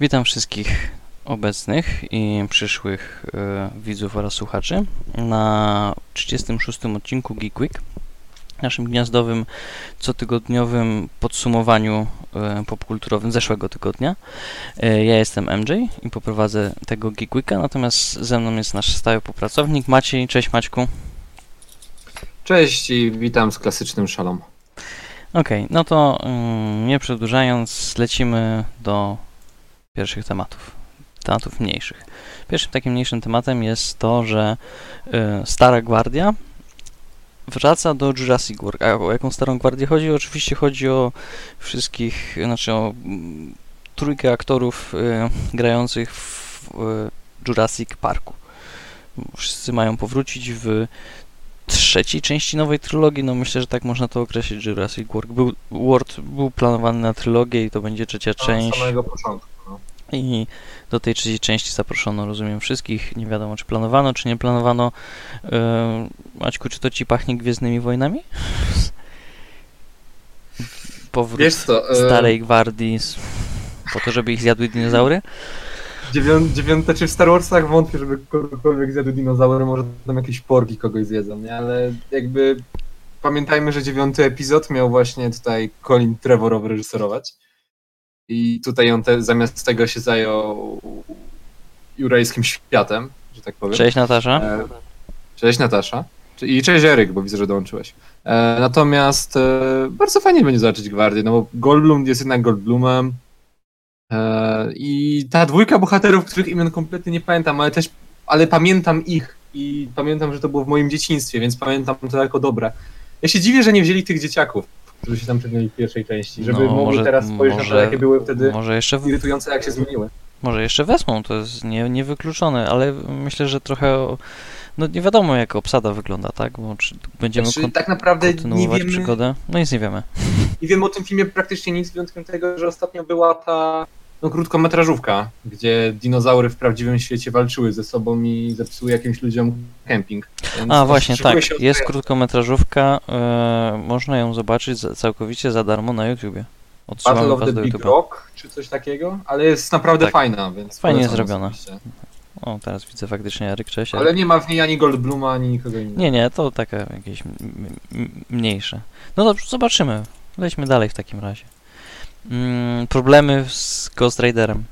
Witam wszystkich obecnych i przyszłych e, widzów oraz słuchaczy na 36. odcinku Geek Week, naszym gniazdowym, cotygodniowym podsumowaniu e, popkulturowym zeszłego tygodnia. E, ja jestem MJ i poprowadzę tego Geek Weeka, natomiast ze mną jest nasz stały popracownik Maciej. Cześć Maćku. Cześć i witam z klasycznym szalom. Okej, no to mm, nie przedłużając, lecimy do pierwszych tematów, tematów mniejszych. Pierwszym takim mniejszym tematem jest to, że y, Stara Gwardia wraca do Jurassic World. A o jaką Starą Gwardię chodzi? Oczywiście chodzi o wszystkich, znaczy o mm, trójkę aktorów y, grających w Jurassic Parku. Wszyscy mają powrócić w trzeciej części nowej trylogii, no myślę, że tak można to określić, Jurassic World był, World był planowany na trylogię i to będzie trzecia część. Od samego początku. I do tej trzeciej części zaproszono, rozumiem, wszystkich. Nie wiadomo, czy planowano, czy nie planowano. Yy, Maćku, czy to ci pachnie Gwiezdnymi Wojnami? Powrót Wiesz co, e, starej gwardii z- po to, żeby ich zjadły dinozaury? dziewią- dziewiąte, czy w Star Warsach wątpię, żeby kogokolwiek zjadł dinozaury, może tam jakieś porgi kogoś zjedzą, nie? Ale jakby pamiętajmy, że dziewiąty epizod miał właśnie tutaj Colin Trevorrow reżyserować. I tutaj on te, zamiast tego się zajął jurajskim światem, że tak powiem. Cześć Natasza. E, Cześć Natasza. I cześć Eryk, bo widzę, że dołączyłeś. E, natomiast e, bardzo fajnie będzie zobaczyć Gwardię, no bo Goldblum jest jednak Goldblumem. I ta dwójka bohaterów, których imion kompletnie nie pamiętam, ale też, ale pamiętam ich i pamiętam, że to było w moim dzieciństwie, więc pamiętam to jako dobre. Ja się dziwię, że nie wzięli tych dzieciaków, którzy się tam przegnęli w pierwszej części, żeby No, mogli może- teraz spojrzeć na może- to, jakie były wtedy Może jeszcze, w- irytujące, jak się zmieniły. może jeszcze wezmą, to jest nie, niewykluczone, ale myślę, że trochę. No nie wiadomo, jak obsada wygląda, tak? Bo czy będziemy Znaczy, tak naprawdę nie kontynuować wiemy, przygodę? No nic nie wiemy. Nie wiem o tym filmie praktycznie nic, wyjątkiem tego, że ostatnio była ta no, krótkometrażówka, gdzie dinozaury w prawdziwym świecie walczyły ze sobą i zepsuły jakimś ludziom kemping. Więc A właśnie, tak. Jest krótkometrażówka. E, można ją zobaczyć całkowicie za darmo na YouTubie. Odsyłamy Battle of the Big YouTube'a. Rock, czy coś takiego, ale jest naprawdę Tak. fajna, więc Fajnie zrobiona. O, teraz widzę faktycznie Eryk, cześć. Ale nie ma w niej ani Goldbluma, ani nikogo innego. Nie, nie, to takie jakieś mniejsze. No dobrze, zobaczymy. Lećmy dalej w takim razie. Mm, problemy z Ghost Riderem.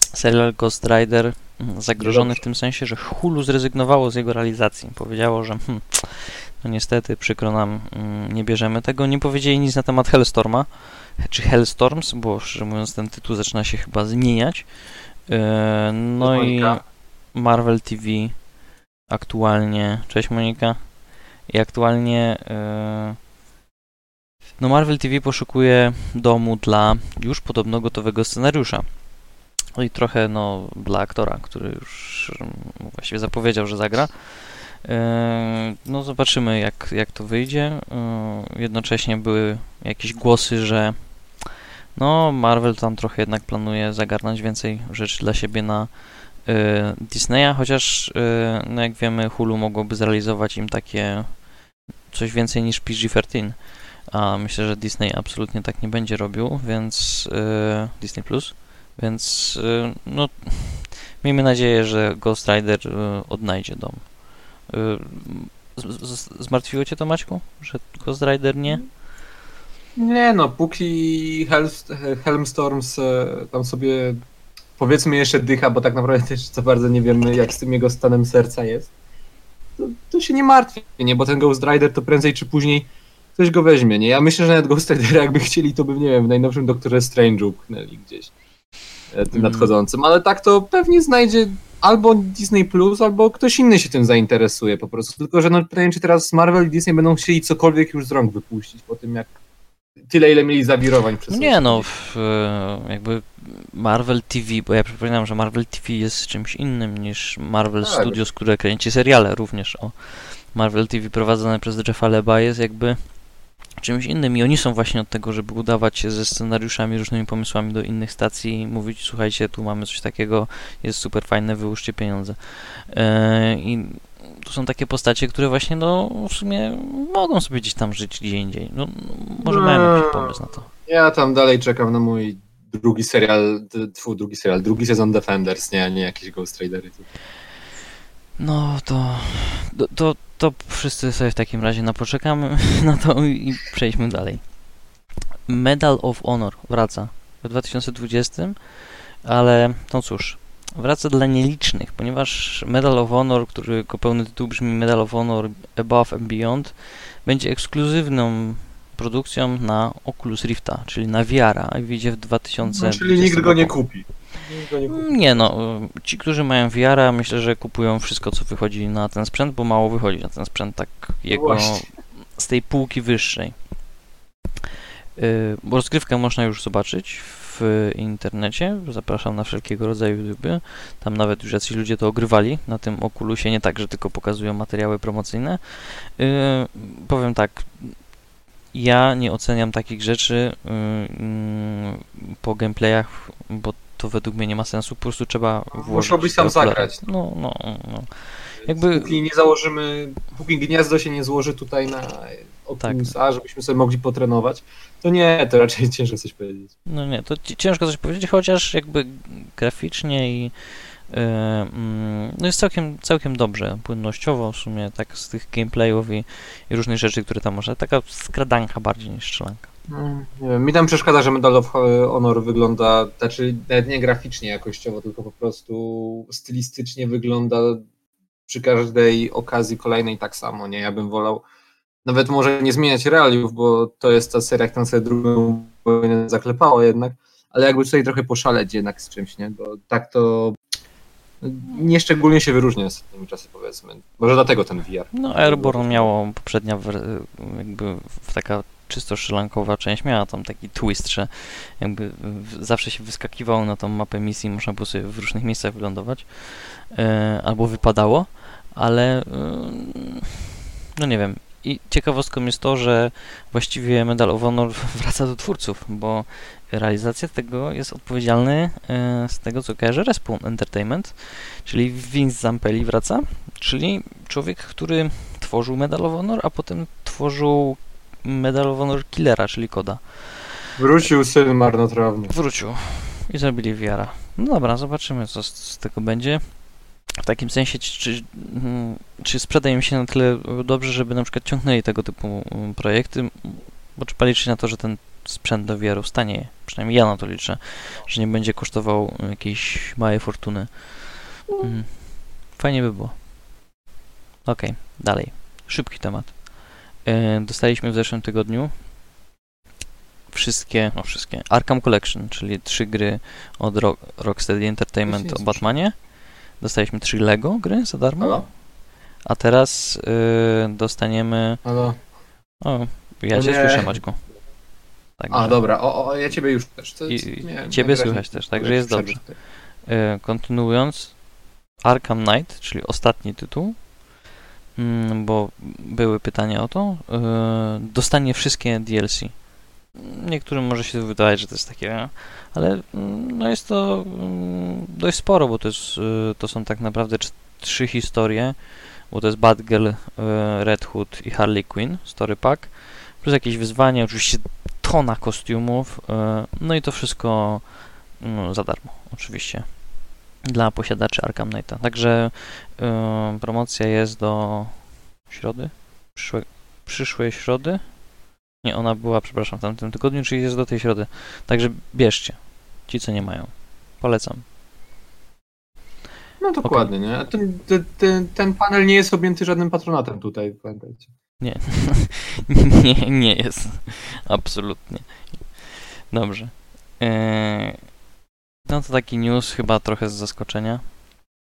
Serial Ghost Rider mm, zagrożony w tym sensie, że Hulu zrezygnowało z jego realizacji. Powiedziało, że hmm, no niestety przykro nam, mm, nie bierzemy tego. Nie powiedzieli nic na temat Hellstorma, czy Hellstorms, bo szczerze mówiąc ten tytuł zaczyna się chyba zmieniać. E, No i. Marvel TV aktualnie. Cześć Monika. I aktualnie e, no Marvel TV poszukuje domu dla już podobno gotowego scenariusza. No i trochę no dla aktora, który już mm, właściwie zapowiedział, że zagra. E, No zobaczymy jak, jak to wyjdzie. E, Jednocześnie były jakieś głosy, że no Marvel tam trochę jednak planuje zagarnąć więcej rzeczy dla siebie na e, Disneya, chociaż no jak wiemy Hulu mogłoby zrealizować im takie coś więcej niż PG-13, a myślę, że Disney absolutnie tak nie będzie robił, więc e, Disney Plus, więc e, no miejmy nadzieję, że Ghost Rider e, odnajdzie dom. E, z- z- Zmartwiło cię to Maćku, że Ghost Rider nie? Nie no, póki Hel- Helmstorms e, tam sobie powiedzmy jeszcze dycha, bo tak naprawdę też za bardzo nie wiemy jak z tym jego stanem serca jest, to, to się nie martwię, nie? Bo ten Ghost Rider to prędzej czy później ktoś go weźmie, nie? Ja myślę, że nawet Ghost Ridera jakby chcieli, to by, nie wiem, w najnowszym Doktorze Strange'u upchnęli gdzieś e, tym Mm. nadchodzącym, ale tak to pewnie znajdzie albo Disney Plus, albo ktoś inny się tym zainteresuje po prostu. Tylko, że no pytanie, czy teraz Marvel i Disney będą chcieli cokolwiek już z rąk wypuścić po tym, jak tyle, ile mieli zawirowań przez Nie no, w, e, jakby Marvel TV, bo ja przypominam, że Marvel TV jest czymś innym niż Marvel Tak. Studios, które kręci seriale również o Marvel TV prowadzone przez Jeffa Leba jest jakby czymś innym i oni są właśnie od tego, żeby udawać się ze scenariuszami, różnymi pomysłami do innych stacji i mówić, słuchajcie, tu mamy coś takiego, jest super fajne, wyłóżcie pieniądze. E, I to są takie postacie, które właśnie no w sumie mogą sobie gdzieś tam żyć gdzie indziej. No, no, może No. mają jakiś pomysł na to. Ja tam dalej czekam na mój drugi serial, tfu, drugi serial, drugi sezon Defenders, nie, nie jakieś Ghost Ridery. No to, to, to, to wszyscy sobie w takim razie na poczekamy na to i przejdźmy dalej. Medal of Honor wraca w 2020, ale no cóż, wraca dla nielicznych, ponieważ Medal of Honor, który jako pełny tytuł brzmi Medal of Honor Above and Beyond, będzie ekskluzywną produkcją na Oculus Rifta, czyli na VR-a i wyjdzie w 2020 no, Czyli nikt go nie kupi. Nie kupi. Nie no, ci, którzy mają VR-a, myślę, że kupują wszystko, co wychodzi na ten sprzęt, bo mało wychodzi na ten sprzęt, tak jego no z tej półki wyższej. Yy, rozgrywkę można już zobaczyć w internecie. Zapraszam na wszelkiego rodzaju YouTube. Tam nawet już jacyś ludzie to ogrywali na tym Oculusie, nie tak, że tylko pokazują materiały promocyjne. Yy, powiem tak, ja nie oceniam takich rzeczy yy, po gameplayach, bo to według mnie nie ma sensu, po prostu trzeba włożyć... Musiałbyś sam zagrać. No, no, no. Jakby... Póki nie założymy, póki gniazdo się nie złoży tutaj na Optimus tak. A, żebyśmy sobie mogli potrenować, to nie, to raczej ciężko coś powiedzieć. No nie, to ciężko coś powiedzieć, chociaż jakby graficznie i yy, no jest całkiem, całkiem dobrze, płynnościowo w sumie, tak z tych gameplayów i, i różnych rzeczy, które tam można, taka skradanka bardziej niż strzelanka. No, wiem, mi tam przeszkadza, że Medal of Honor wygląda, znaczy nawet nie graficznie jakościowo, tylko po prostu stylistycznie wygląda przy każdej okazji kolejnej tak samo, nie? Ja bym wolał nawet może nie zmieniać realiów, bo to jest ta seria, która sobie drugą wojnę zaklepała jednak, ale jakby tutaj trochę poszaleć jednak z czymś, nie? Bo tak to nieszczególnie się wyróżnia ostatnimi czasy, powiedzmy. Może dlatego ten VR. No, Airborne miało poprzednia jakby taka czysto szylankowa część miała tam taki twist, że jakby zawsze się wyskakiwało na tą mapę misji, można było sobie w różnych miejscach wylądować, e, albo wypadało, ale e, no nie wiem, i ciekawostką jest to, że właściwie Medal of Honor wraca do twórców, bo realizacja tego jest odpowiedzialny e, z tego, co kojarzę, Respawn Entertainment, czyli Vince Zampelli wraca, czyli człowiek, który tworzył Medal of Honor, a potem tworzył Medal of Honor Killera, czyli Koda. Wrócił syn marnotrawny. Wrócił i zrobili wiara. No dobra, zobaczymy, co z, z tego będzie w takim sensie, czy, mm, czy sprzeda im się na tyle dobrze, żeby na przykład ciągnęli tego typu mm, projekty, bo trzeba liczyć na to, że ten sprzęt do VR-u stanie, przynajmniej ja na to liczę, że nie będzie kosztował jakiejś małej fortuny. Mm. Fajnie by było. Ok, dalej. Szybki temat. E, dostaliśmy w zeszłym tygodniu wszystkie, no wszystkie, Arkham Collection, czyli trzy gry od Rocksteady Entertainment o Batmanie. Dostaliśmy trzy Lego gry za darmo. Halo? A teraz y, dostaniemy. Halo. O, ja cię słyszę, Maćku. Także... A, dobra, o, o, ja ciebie już też. To jest, I, nie, ciebie słychać też, także jest dobrze. Y, kontynuując, Arkham Knight, czyli ostatni tytuł, bo były pytania o to, y, dostanie wszystkie DLC. Niektórym może się wydawać, że to jest takie, ale mm, no jest to mm, dość sporo, bo to, jest, y, to są tak naprawdę trzy historie, bo to jest Batgirl, y, Red Hood i Harley Quinn, story pack, plus jakieś wyzwania, oczywiście tona kostiumów, no i to wszystko za darmo, oczywiście, dla posiadaczy Arkham Knighta. Także promocja jest do środy, przyszłe, przyszłej środy, nie, ona była, przepraszam, w tamtym tygodniu, czyli jest do tej środy. Także bierzcie. Ci, co nie mają. Polecam. No dokładnie, okay. nie? Ten, ten, ten, panel nie jest objęty żadnym patronatem tutaj, pamiętajcie. Nie, nie, nie jest. Absolutnie. Dobrze. Eee, no to taki news chyba trochę z zaskoczenia.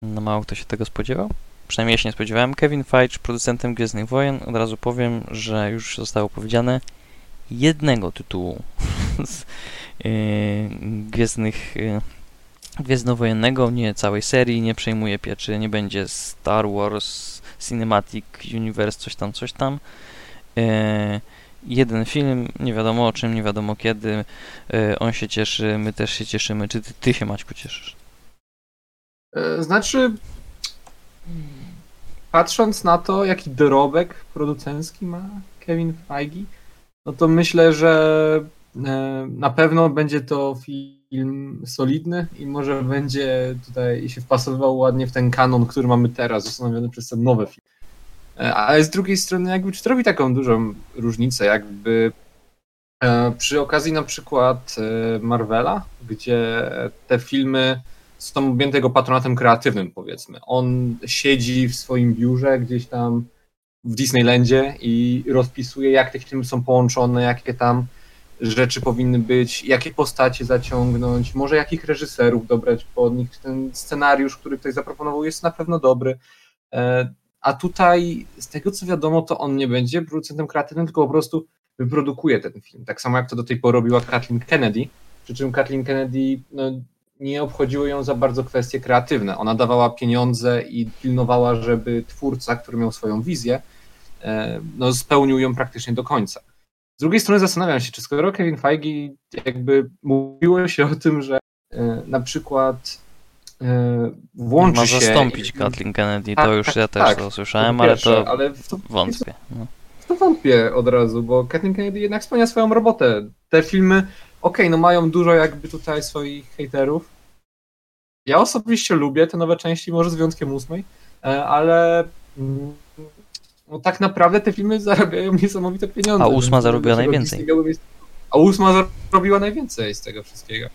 No mało kto się tego spodziewał. Przynajmniej ja się nie spodziewałem. Kevin Feige, producentem Gwiezdnych Wojen. Od razu powiem, że już zostało powiedziane, jednego tytułu z yy, Gwiezdnych yy, Gwiezdnowojennego, nie całej serii, nie przejmuje pieczy, nie będzie Star Wars Cinematic Universe, coś tam, coś tam. Yy, jeden film, nie wiadomo o czym, nie wiadomo kiedy. Yy, on się cieszy, my też się cieszymy. Czy ty, ty się, Maćku, cieszysz? E, znaczy, patrząc na to, jaki dorobek producencki ma Kevin Feige, no to myślę, że e, na pewno będzie to film solidny i może będzie tutaj się wpasowywał ładnie w ten kanon, który mamy teraz, ustanowiony przez ten nowy film. E, ale z drugiej strony, jakby, czy to robi taką dużą różnicę, jakby e, przy okazji na przykład e, Marvela, gdzie te filmy są objęte jego patronatem kreatywnym, powiedzmy. On siedzi w swoim biurze gdzieś tam w Disneylandzie i rozpisuje, jak te filmy są połączone, jakie tam rzeczy powinny być, jakie postacie zaciągnąć, może jakich reżyserów dobrać pod nich. Ten scenariusz, który ktoś zaproponował, jest na pewno dobry. A tutaj, z tego co wiadomo, to on nie będzie producentem kreatywnym, tylko po prostu wyprodukuje ten film. Tak samo jak to do tej pory robiła Kathleen Kennedy. Przy czym Kathleen Kennedy no, nie obchodziły ją za bardzo kwestie kreatywne. Ona dawała pieniądze i pilnowała, żeby twórca, który miał swoją wizję, e, no, spełnił ją praktycznie do końca. Z drugiej strony zastanawiam się, czy skoro Kevin Feige jakby mówiło się o tym, że e, na przykład włączy Ma się... zastąpić Kathleen Kennedy, tak, to już tak, ja też tak, to słyszałem, to pierwsze, ale to, ale to wątpię. No. To wątpię od razu, bo Kathleen Kennedy jednak spełnia swoją robotę. Te filmy, okej, okay, no mają dużo jakby tutaj swoich haterów. Ja osobiście lubię te nowe części, może z wyjątkiem ósmej, e, ale mm, no tak naprawdę te filmy zarabiają niesamowite pieniądze. A ósma zarobiła najwięcej. A ósma zarobiła najwięcej z tego wszystkiego.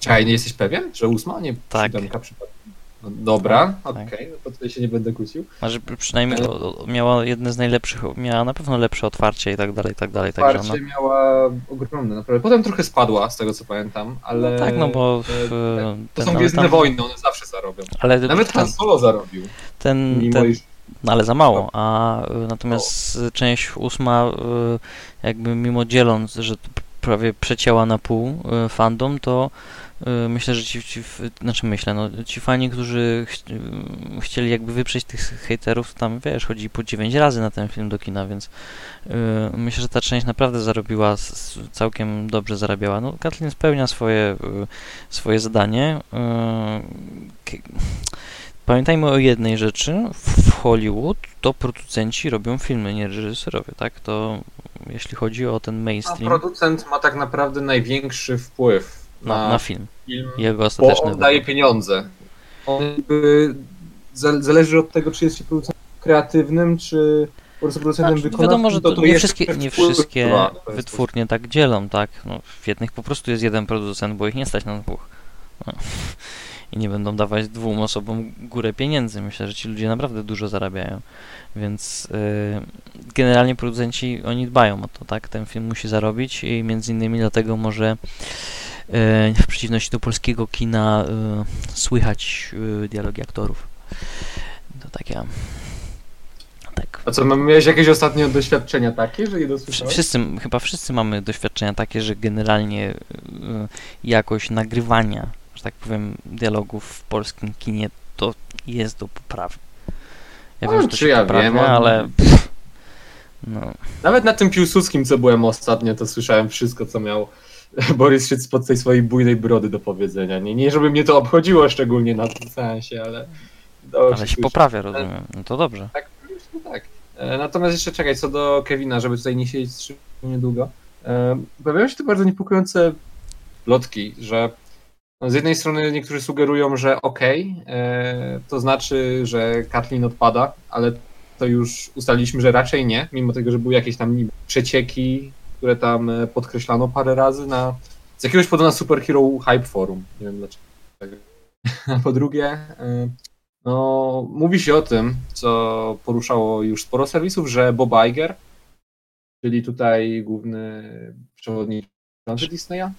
Czekaj, nie jesteś pewien, że ósma, nie tak. siódemka przypadkiem? No, dobra, tak, okej, okay, no to tutaj się nie będę kłócił. Może przynajmniej miała jedne z najlepszych, miała na pewno lepsze otwarcie i tak dalej, i tak dalej. Otwarcie także ona... miała ogromne, naprawdę. Potem trochę spadła, z tego co pamiętam, ale... No tak, no bo... W, to są Gwiezdne tam... Wojny, one zawsze zarobią. Ale Nawet ten, Han Solo zarobił. Ten, ten... No ale za mało, a y, natomiast o. część ósma jakby mimo dzieląc, że prawie przecięła na pół fandom, to myślę, że ci, ci, znaczy myślę, no ci fani, którzy ch y, chcieli jakby wyprzeć tych haterów, tam wiesz, chodzi po 9 razy na ten film do kina, więc yy, myślę, że ta część naprawdę zarobiła, całkiem dobrze zarabiała. No, Kathleen spełnia swoje, swoje zadanie. Pamiętajmy o jednej rzeczy, w Hollywood to producenci robią filmy, nie reżyserowie, tak? To jeśli chodzi o ten mainstream. A producent ma tak naprawdę największy wpływ na, na film. film. Jego ostateczny bo on daje pieniądze. On jakby zależy od tego, czy jest się producentem kreatywnym, czy po prostu producentem znaczy, wykonawczym. Wiadomo, że to, to nie wszystkie, nie wszystkie wytwórnie tak dzielą, tak? No, w jednych po prostu jest jeden producent, bo ich nie stać na dwóch. No. I nie będą dawać dwóm osobom górę pieniędzy. Myślę, że ci ludzie naprawdę dużo zarabiają. Więc yy, generalnie producenci, oni dbają o to, tak? Ten film musi zarobić i między innymi dlatego może w przeciwności do polskiego kina e, słychać e, dialogi aktorów. To takie... Tak. A co, miałeś jakieś ostatnie doświadczenia takie, że je dosłyszałeś? Wszyscy, chyba wszyscy mamy doświadczenia takie, że generalnie jakość nagrywania, że tak powiem, dialogów w polskim kinie to jest do poprawy. Ja no, wiem, że to się ja poprawia, wiem, ale... no. Nawet na tym Piłsudskim, co byłem ostatnio, to słyszałem wszystko, co miał Borys Szyc spod tej swojej bujnej brody do powiedzenia. Nie, nie żeby mnie to obchodziło szczególnie na tym sensie, ale... Ale się poprawia, rozumiem. No to dobrze. Tak, tak. E, natomiast jeszcze czekaj, co do Kevina, żeby tutaj nie siedzieć niedługo. E, pojawiają się tu bardzo niepokojące plotki, że z jednej strony niektórzy sugerują, że okej, okay, e, to znaczy, że Kathleen odpada, ale to już ustaliliśmy, że raczej nie, mimo tego, że były jakieś tam przecieki które tam e, podkreślano parę razy na z jakiegoś powodu na Superhero Hype Forum. Nie wiem dlaczego. A po drugie, e, no, mówi się o tym, co poruszało już sporo serwisów, że Bob Iger, czyli tutaj główny przewodniczący Disneya,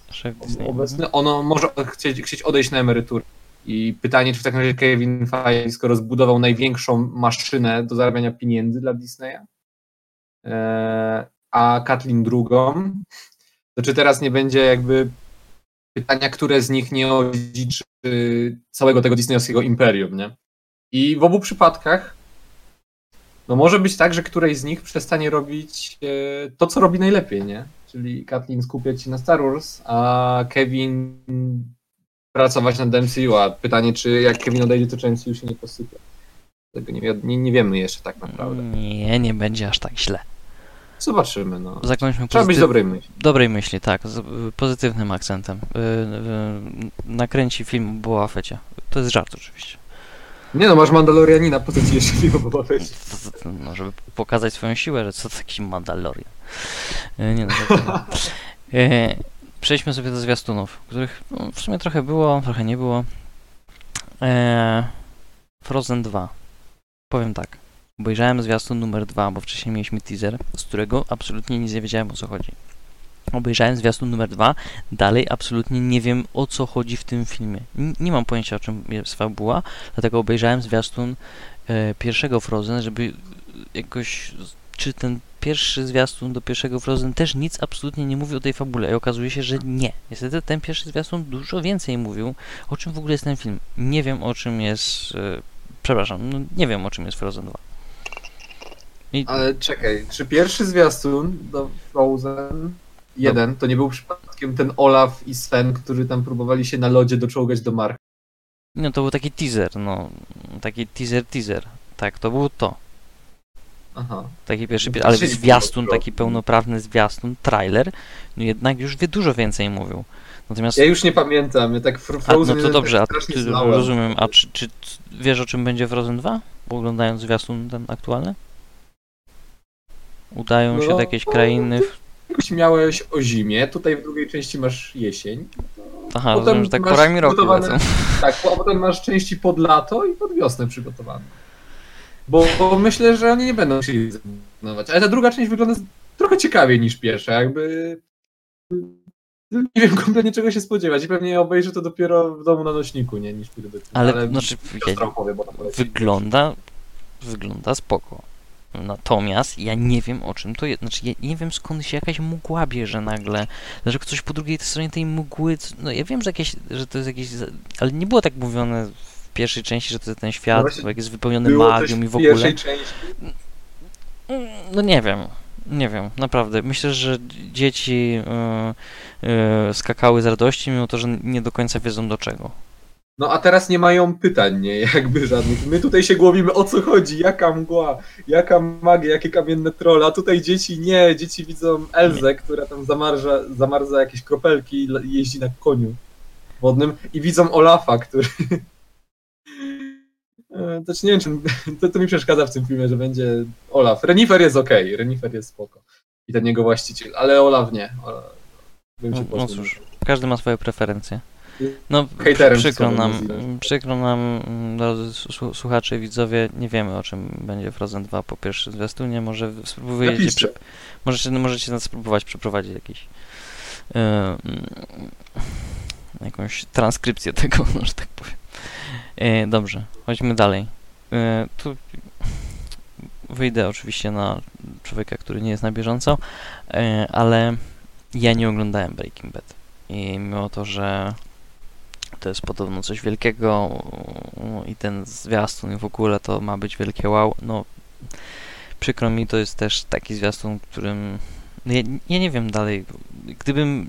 obecny, ono może chcieć, chcieć odejść na emeryturę. I pytanie, czy w takim razie Kevin Feige, skoro zbudował największą maszynę do zarabiania pieniędzy dla Disneya, e, a Katlin drugą, to czy teraz nie będzie jakby pytania, które z nich nie odziedziczy całego tego disneyowskiego imperium, nie? I w obu przypadkach no może być tak, że któreś z nich przestanie robić e, to, co robi najlepiej, nie? Czyli Kathleen skupiać się na Star Wars, a Kevin pracować nad MCU, a pytanie, czy jak Kevin odejdzie, to czy MCU się nie posypie. Tego nie, nie, nie wiemy jeszcze tak naprawdę. Nie, nie będzie aż tak źle. Zobaczymy, no. Zakończmy Trzeba być dobrej myśli. dobrej myśli, tak, z pozytywnym akcentem. Y, y, nakręci film o Boba Fecie. To jest żart oczywiście. Nie no, masz Mandalorianina, po co ci jeszcze film o Boba No, żeby pokazać swoją siłę, że co taki Mandalorian. Y, Nie no. Y, Przejdźmy sobie do zwiastunów, których no, w sumie trochę było, trochę nie było. Frozen 2. Powiem tak. Obejrzałem zwiastun numer 2, bo wcześniej mieliśmy teaser, z którego absolutnie nic nie wiedziałem o co chodzi. Obejrzałem zwiastun numer 2, dalej absolutnie nie wiem o co chodzi w tym filmie. N- nie mam pojęcia o czym jest fabuła, dlatego obejrzałem zwiastun e, pierwszego Frozen, żeby jakoś czy ten pierwszy zwiastun do pierwszego Frozen też nic absolutnie nie mówi o tej fabule i okazuje się, że nie. Niestety ten pierwszy zwiastun dużo więcej mówił, o czym w ogóle jest ten film. Nie wiem o czym jest, e, przepraszam, no nie wiem o czym jest Frozen 2. I Ale czekaj, czy pierwszy zwiastun do Frozen 1 to nie był przypadkiem ten Olaf i Sven, którzy tam próbowali się na lodzie doczołgać do Marka? no to był taki teaser, no, taki teaser, teaser. Tak, to było to. Aha. Taki pierwszy, No, ale czyli zwiastun, taki pełnoprawny zwiastun, trailer, no jednak już wie dużo więcej mówił. Natomiast Ja już nie pamiętam, ja tak Fr- A, Frozen no to 1 dobrze, a tak strasznie ty, rozumiem. A czy, czy wiesz o czym będzie Frozen 2? Oglądając zwiastun ten aktualny? Udają się No, do jakiejś krainy. Jakoś miałeś o zimie, tutaj w drugiej części masz jesień. Aha, potem rozumiem, że tak porami roku lecą. Tak, a potem masz części pod lato i pod wiosnę przygotowane. Bo, bo myślę, że oni nie będą chcieli zrezygnować. Ale ta druga część wygląda trochę ciekawiej niż pierwsza, jakby... Nie wiem kompletnie czego się spodziewać i pewnie obejrzę to dopiero w domu na nośniku, nie, niż pójdę do kina. Ale, znaczy, ja, poleci. wygląda, wygląda spoko. Natomiast ja nie wiem o czym to jest. Znaczy, ja nie wiem skąd się jakaś mgła bierze nagle. Że ktoś po drugiej stronie tej mgły. No ja wiem, że, jakieś, że to jest jakieś. Ale nie było tak mówione w pierwszej części, że to jest ten świat, No jak jest wypełniony magią i w ogóle. pierwszej części. Mm, No nie wiem, nie wiem, naprawdę. Myślę, że dzieci y, y, skakały z radości, mimo to, że nie do końca wiedzą do czego. No a teraz nie mają pytań, nie? Jakby żadnych. My tutaj się głowimy o co chodzi, jaka mgła, jaka magia, jakie kamienne trolle, a tutaj dzieci nie, dzieci widzą Elzę, która tam zamarza, zamarza jakieś kropelki i jeździ na koniu wodnym i widzą Olafa, który... E, Znaczy nie wiem, czy to, to mi przeszkadza w tym filmie, że będzie Olaf. Renifer jest okej, Renifer jest spoko. I ten jego właściciel, ale Olaf nie. Olaf, bym się No, no cóż, każdy ma swoje preferencje. No, Hejterem przykro nam, przykro nam, drodzy słuchacze i widzowie, nie wiemy o czym będzie Frozen 2 po pierwszym zwiastunie, może spróbujecie, przy, możecie, możecie nas spróbować przeprowadzić jakiś mm, jakąś transkrypcję tego, no, że tak powiem. E, dobrze, chodźmy dalej. E, tu wyjdę oczywiście na człowieka, który nie jest na bieżąco, e, ale ja nie oglądałem Breaking Bad. I mimo to, że to jest podobno coś wielkiego no, i ten zwiastun w ogóle to ma być wielkie wow, no przykro mi, to jest też taki zwiastun, którym no ja, ja nie wiem dalej, gdybym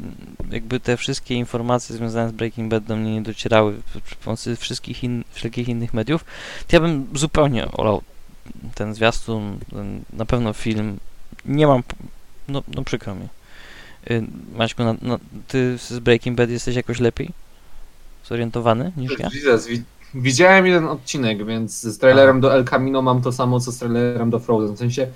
jakby te wszystkie informacje związane z Breaking Bad do mnie nie docierały przy pomocy wszystkich in, wszelkich innych mediów, to ja bym zupełnie olał ten zwiastun, ten, na pewno film, nie mam, no, no przykro mi. Y, Maćku, ty z Breaking Bad jesteś jakoś lepiej zorientowany niż ja? Widziałem jeden odcinek, więc z trailerem do El Camino mam to samo, co z trailerem do Frozen. W sensie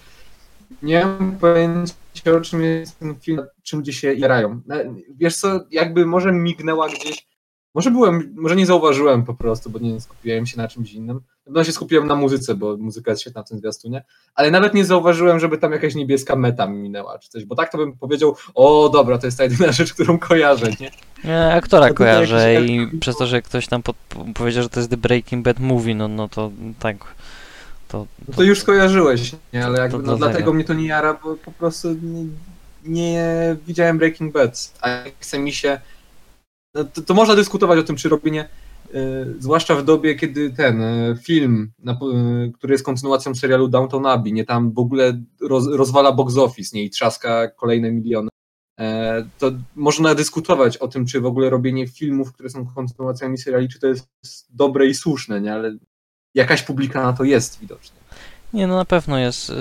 nie mam pojęcia, o czym jest ten film, czym ludzie się jarają. E, Wiesz co, jakby może mignęła gdzieś, może byłem, może nie zauważyłem po prostu, bo nie skupiłem się na czymś innym. Na pewno się skupiłem na muzyce, bo muzyka jest świetna w tym zwiastunie, ale nawet nie zauważyłem, żeby tam jakaś niebieska meta minęła czy coś, bo tak to bym powiedział, o dobra, to jest ta jedyna rzecz, którą kojarzę, nie? Ja aktora kojarzę jakiś- i przez to, że ktoś tam pod, powiedział, że to jest The Breaking Bad Movie, no, no to tak. To, No to już skojarzyłeś, nie? Ale jakby, to no dlatego. mnie to nie jara, bo po prostu nie, nie widziałem Breaking Bad. A chce mi się. No to, to można dyskutować o tym, czy robienie. y, zwłaszcza w dobie, kiedy ten y, film, y, który jest kontynuacją serialu Downton Abbey, nie tam w ogóle roz, rozwala box office, nie i trzaska kolejne miliony. E, to można dyskutować o tym, czy w ogóle robienie filmów, które są kontynuacjami seriali, czy to jest dobre i słuszne, nie? Ale jakaś publika na to jest widocznie. Nie, no na pewno jest, yy,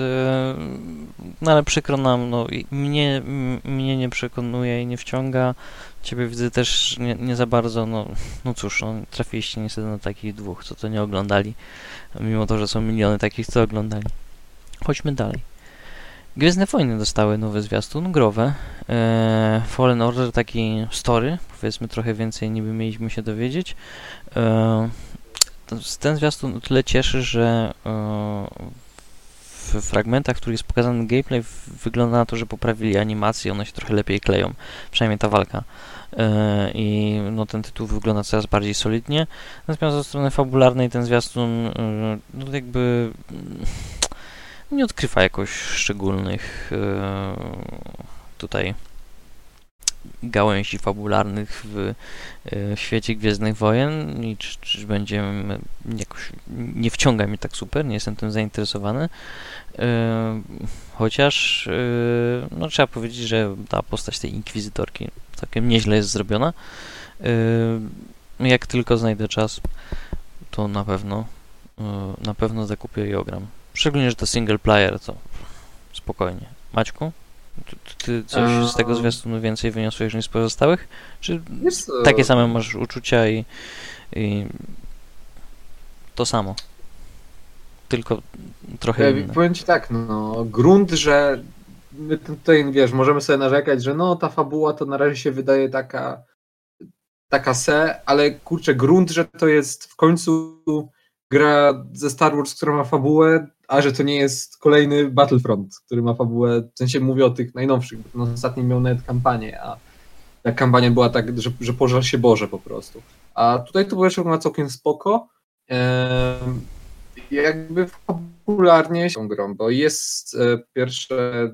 no ale przykro nam, no mnie, mnie nie przekonuje i nie wciąga, ciebie widzę też nie, nie za bardzo, no, no cóż, no, trafiliście niestety na takich dwóch, co to nie oglądali, mimo to, że są miliony takich, co oglądali. Chodźmy dalej. Gwiezdne Wojny dostały nowy zwiastun, growe. E, Fallen Order taki story, powiedzmy trochę więcej niby mieliśmy się dowiedzieć. E, ten zwiastun o tyle cieszy, że e, w fragmentach, w których jest pokazany gameplay, wygląda na to, że poprawili animacje, one się trochę lepiej kleją, przynajmniej ta walka. I no, ten tytuł wygląda coraz bardziej solidnie. Natomiast ze strony fabularnej ten zwiastun no, jakby nie odkrywa jakoś szczególnych e, tutaj gałęzi fabularnych w e, świecie Gwiezdnych Wojen i czy, czy będzie m- jakoś nie wciąga mnie tak super, nie jestem tym zainteresowany. E, Chociaż no, trzeba powiedzieć, że ta postać tej inkwizytorki całkiem nieźle jest zrobiona. E, Jak tylko znajdę czas, to na pewno na pewno zakupię i ogram. Szczególnie, że to single player, to spokojnie. Maćku, ty, ty coś z tego zwiastunu więcej wyniosłeś niż z pozostałych? Czy co, takie same masz uczucia i, i to samo? Tylko trochę Ja inne. powiem ci tak, no, grunt, że my tutaj, wiesz, możemy sobie narzekać, że no, ta fabuła to na razie się wydaje taka taka se, ale kurczę, grunt, że to jest w końcu gra ze Star Wars, która ma fabułę, a że to nie jest kolejny Battlefront, który ma fabułę, w sensie mówię o tych najnowszych, bo ten ostatni miał nawet kampanię, a ta kampania była tak, że, że pożar się Boże po prostu. A tutaj to jeszcze wygląda całkiem spoko. Ehm, jakby fabularnie się grą, bo jest e, pierwsze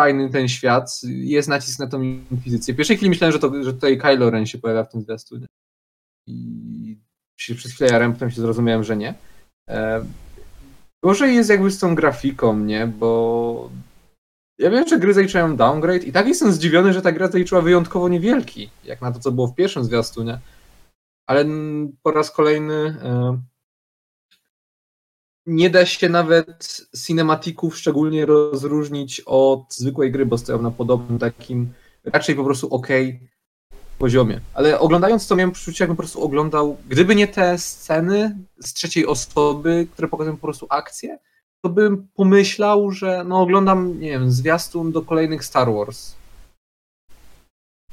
fajny ten świat, jest nacisk na tą inkwizycję. W pierwszej chwili myślałem, że, to, że tutaj Kylo Ren się pojawia w tym zwiastunie. I się przez chwilę jarem, potem się zrozumiałem, że nie. E, gorzej jest jakby z tą grafiką, nie? Bo ja wiem, że gry zaliczyłem downgrade i tak jestem zdziwiony, że ta gra zaliczyła wyjątkowo niewielki, jak na to, co było w pierwszym zwiastunie. Ale po raz kolejny e, nie da się nawet cinematików szczególnie rozróżnić od zwykłej gry, bo stoją na podobnym takim raczej po prostu ok poziomie. Ale oglądając to miałem poczucie, jakbym po prostu oglądał, gdyby nie te sceny z trzeciej osoby, które pokazują po prostu akcję, to bym pomyślał, że no oglądam, nie wiem, zwiastun do kolejnych Star Wars.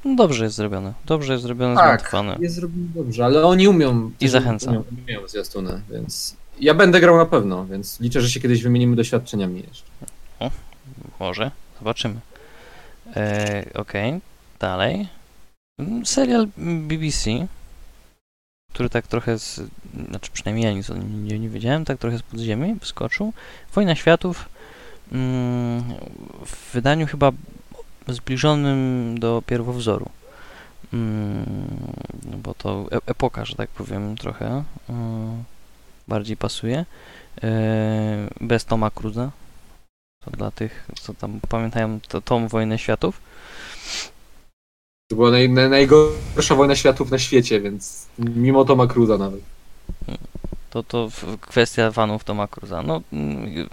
No dobrze jest zrobione. Dobrze jest zrobione, Tak, zmontowane. jest zrobione dobrze, ale oni umią. I zachęca. Umią, umią zwiastuny, więc ja będę grał na pewno, więc liczę, że się kiedyś wymienimy doświadczeniami jeszcze. Może. Zobaczymy. E, Okej. Dalej. Mm, Serial BBC, który tak trochę z... Znaczy przynajmniej ja nic o nim nie, nie wiedziałem, tak trochę z podziemi wyskoczył. Wojna Światów mm, w wydaniu chyba zbliżonym do pierwowzoru. Mm, bo to e- epoka, że tak powiem, trochę mm, bardziej pasuje. E, bez Toma Cruza. To dla tych, co tam pamiętają to, tą wojnę światów. To była naj, naj, najgorsza wojna światów na świecie, więc mimo Toma Cruza nawet. To, to kwestia fanów Toma Cruza. No,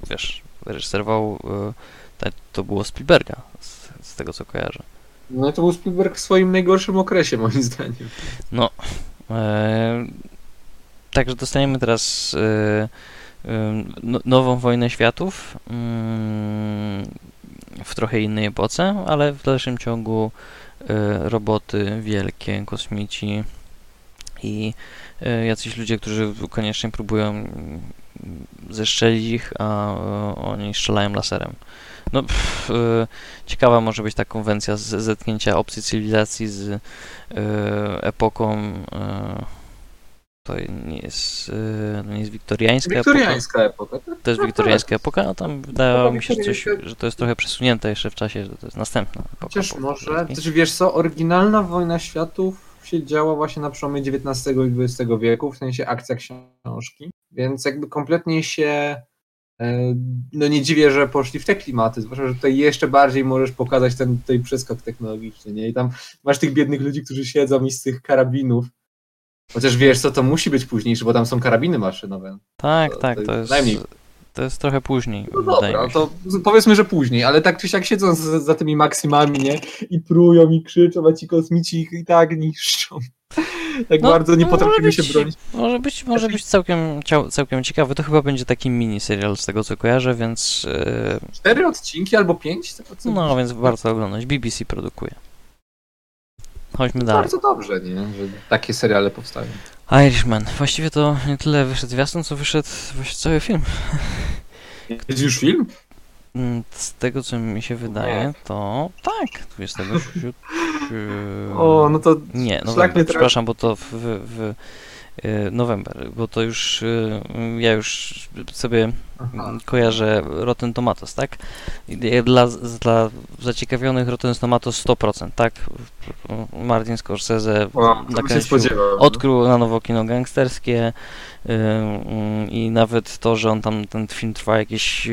wiesz, reżyserował, e, te- to było Spielberga, z, z tego co kojarzę. No to był Spielberg w swoim najgorszym okresie, moim zdaniem. E, także dostajemy teraz e, e, no, nową wojnę światów mm, w trochę innej epoce, ale w dalszym ciągu roboty wielkie, kosmici i e, jacyś ludzie, którzy koniecznie próbują zeszczelić ich, a oni strzelają laserem. No, pff, e, ciekawa może być ta konwencja z zetknięcia opcji cywilizacji z epoką. To nie jest, e, to nie jest wiktoriańska, epoka. Wiktoriańska epoka. tak? To jest Tak, wiktoriańska tak. epoka, a tam wydawało mi się coś, że to jest trochę przesunięte jeszcze w czasie, że to jest następna epoka. Chociaż może, też wiesz co, oryginalna wojna światów się działa właśnie na przełomie XIX i XX wieku, w sensie akcja książki, więc jakby kompletnie się e, no nie dziwię, że poszli w te klimaty, zwłaszcza, że tutaj jeszcze bardziej możesz pokazać ten tutaj przeskok technologiczny, nie? I tam masz tych biednych ludzi, którzy siedzą i z tych karabinów, chociaż wiesz co, to musi być późniejsze, bo tam są karabiny maszynowe. Tak, to- tak, to to jest najmniej. to jest trochę później, No dobra, się. to powiedzmy, że później, ale tak czy siak siedzą za, za tymi maksimami, nie? I prują, i krzyczą, a ci kosmici ich i tak niszczą. Tak No, bardzo nie no, potrafimy się bronić. Może być, może być całkiem, całkiem ciekawy. To chyba będzie taki mini serial z tego co kojarzę, więc e, Cztery odcinki albo pięć? no więc warto oglądać. BBC produkuje. Chodźmy dalej. Bardzo dobrze, nie? Że takie seriale powstają. Irishman. Właściwie to nie tyle wyszedł zwiastun, co wyszedł właśnie cały film. Jest już film? Mm, Z tego co mi się wydaje, Nie. to tak, 27. O, no to Nie, trafi. przepraszam, bo to w, w, w November, bo to już e, ja już sobie Aha. kojarzę Rotten Tomatoes, tak? Dla, dla zaciekawionych Rotten Tomatoes 100%, tak? Martin Scorsese O, spodziewał. odkrył na nowo kino gangsterskie y, y, i nawet to, że on tam, ten film trwa jakieś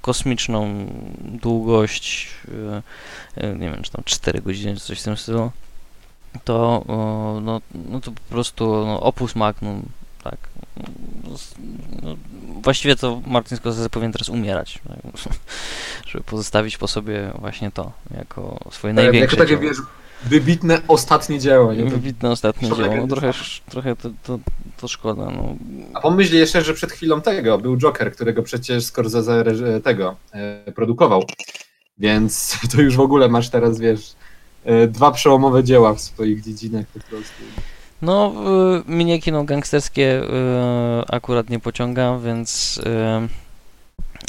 kosmiczną długość, nie wiem, czy tam 4 godziny, czy coś w tym stylu, to, no, no to po prostu no, opus magnum, tak. No, no, właściwie to Martin Scorsese powinien teraz umierać, tak, żeby pozostawić po sobie właśnie to, jako swoje Tak, największe Jako takie, wiesz, wybitne ostatnie dzieło, nie? To- Wybitne ostatnie Szkoda, dzieło. No, trochę, trochę to, to, to szkoda. No. A pomyśl jeszcze, że przed chwilą tego był Joker, którego przecież Scorsese tego e, produkował. Więc to już w ogóle masz teraz, wiesz, dwa przełomowe dzieła w swoich dziedzinach po prostu. No, y, mnie kino gangsterskie y, akurat nie pociąga, więc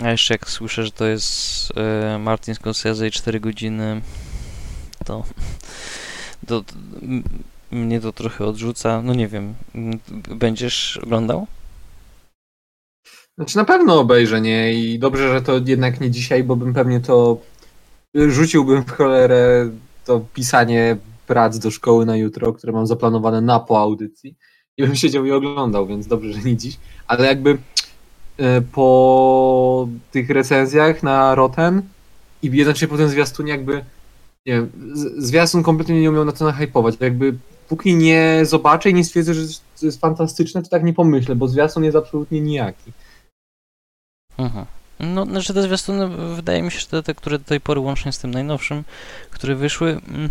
a jeszcze jak słyszę, że to jest Martin Scorsese i 4 godziny, to, to, mnie to trochę odrzuca. No nie wiem, będziesz oglądał? Znaczy na pewno obejrzę, nie? I dobrze, że to jednak nie dzisiaj, bo bym pewnie to rzuciłbym w cholerę to pisanie prac do szkoły na jutro, które mam zaplanowane na po audycji i bym siedział i oglądał, więc dobrze, że nie dziś. Ale jakby e, po tych recenzjach na Rotten i jednocześnie po tym zwiastunie jakby nie wiem, zwiastun kompletnie nie umiał na to nahypować. Jakby póki nie zobaczę i nie stwierdzę, że to jest fantastyczne, to tak nie pomyślę, bo zwiastun jest absolutnie nijaki. Mhm. No, znaczy te zwiastuny, wydaje mi się, że te, te, które do tej pory, łącznie z tym najnowszym, które wyszły, mm,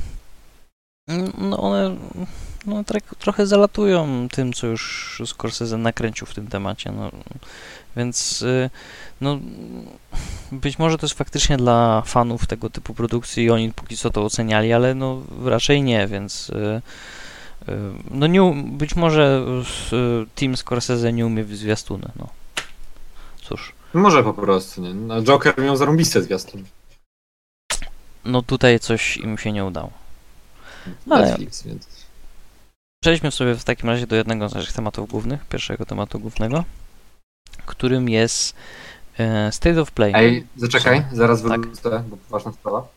no one no, tak, trochę zalatują tym, co już Scorsese nakręcił w tym temacie, no, więc y, no, być może to jest faktycznie dla fanów tego typu produkcji i oni póki co to oceniali, ale no raczej nie, więc y, y, no nie, być może Team Scorsese nie umie w zwiastuny, no. Cóż. Może po prostu, nie? No, Joker miał zarąbiste zwiastun. No tutaj coś im się nie udało. Ale- Netflix, więc... Przejdźmy sobie w takim razie do jednego z naszych tematów głównych, pierwszego tematu głównego, którym jest e, State of Play. Ej, zaczekaj, zaraz Tak. wrócę, bo ważna sprawa.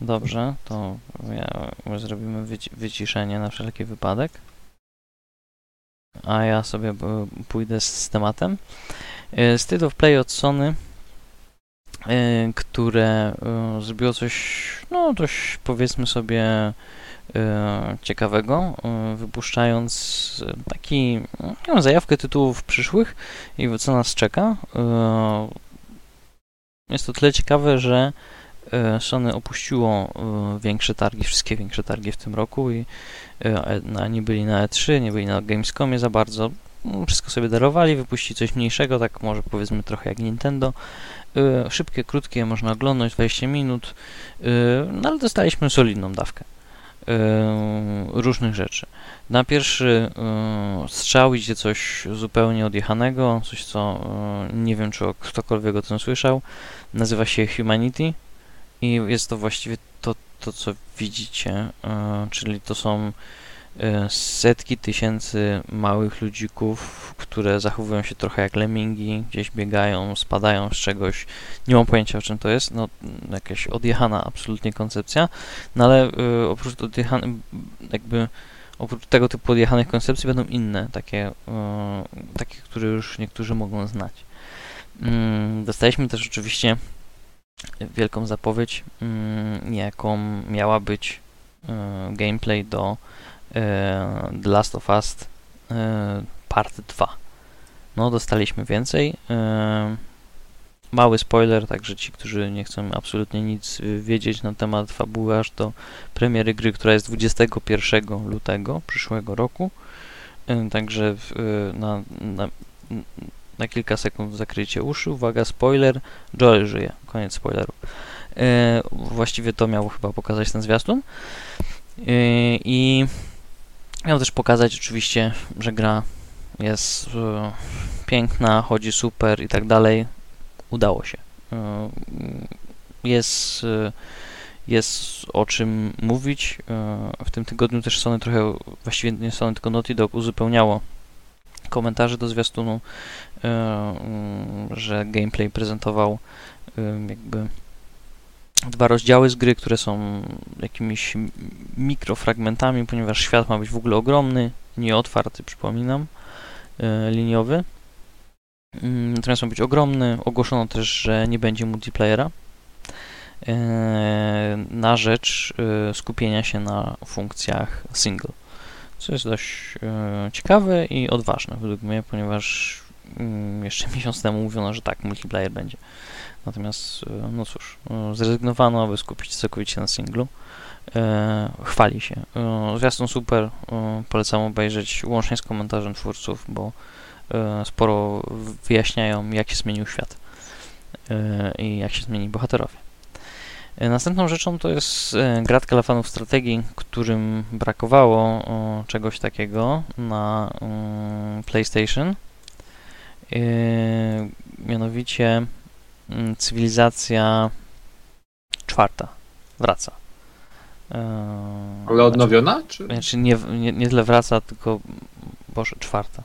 Dobrze, to ja, my zrobimy wyci- wyciszenie na wszelki wypadek. A ja sobie pójdę z, tematem. State of Play od Sony, e, które e, zrobiło coś, no dość powiedzmy sobie e, ciekawego, wypuszczając taki, no, zajawkę tytułów przyszłych i co nas czeka. Jest to tyle ciekawe, że Sony opuściło e, większe targi, wszystkie większe targi w tym roku i e, na- nie byli na E3, nie byli na Gamescomie za bardzo. Mm, Wszystko sobie darowali, wypuścili coś mniejszego, tak może powiedzmy trochę jak Nintendo. E, Szybkie, krótkie, można oglądać 20 minut, e, no ale dostaliśmy solidną dawkę e, różnych rzeczy. Na pierwszy e, strzał idzie coś zupełnie odjechanego, coś co e, nie wiem czy ktokolwiek o tym słyszał. Nazywa się Humanity i jest to właściwie to, to co widzicie, e, czyli to są e, setki tysięcy małych ludzików, które zachowują się trochę jak lemingi, gdzieś biegają, spadają z czegoś. Nie mam pojęcia o czym to jest, no jakaś odjechana absolutnie koncepcja, no ale e, oprócz odjechanych, jakby oprócz tego typu odjechanych koncepcji będą inne, takie, takie które już niektórzy mogą znać. Mm, Dostaliśmy też oczywiście wielką zapowiedź, mm, jaką miała być e, gameplay do e, The Last of Us e, Part 2. No, dostaliśmy więcej. mały spoiler, także ci, którzy nie chcą absolutnie nic wiedzieć na temat fabuły aż do premiery gry, która jest 21 lutego przyszłego roku. Także na, na, na kilka sekund zakryjcie uszy. Uwaga, spoiler. Joel żyje. Koniec spoileru. Właściwie to miał chyba pokazać ten zwiastun. I miał też pokazać oczywiście, że gra jest piękna, chodzi super i tak dalej. Udało się. E, jest, e, jest o czym mówić. E, w tym tygodniu też Sony trochę, właściwie nie Sony, tylko Naughty Dog uzupełniało komentarze do zwiastunu, że gameplay prezentował jakby dwa rozdziały z gry, które są jakimiś mikrofragmentami, ponieważ świat ma być w ogóle ogromny, nieotwarty, przypominam, liniowy. Mm, natomiast ma być ogromny. Ogłoszono też, że nie będzie multiplayera e, na rzecz e, skupienia się na funkcjach single. Co jest dość e, ciekawe i odważne według mnie, ponieważ mm, jeszcze miesiąc temu mówiono, że tak, multiplayer będzie. Natomiast, no cóż, zrezygnowano, aby skupić się całkowicie na singlu. Chwali się. Zwiastun super, polecam obejrzeć łącznie z komentarzem twórców, bo E, sporo wyjaśniają, jak się zmienił świat e, i jak się zmieni bohaterowie. E, następną rzeczą to jest gratka dla fanów strategii, którym brakowało czegoś takiego na mm, PlayStation. Mianowicie mm, cywilizacja czwarta wraca. Ale odnowiona? Czy? Znaczy nie, nie, nie tyle wraca, tylko Boże, czwarta.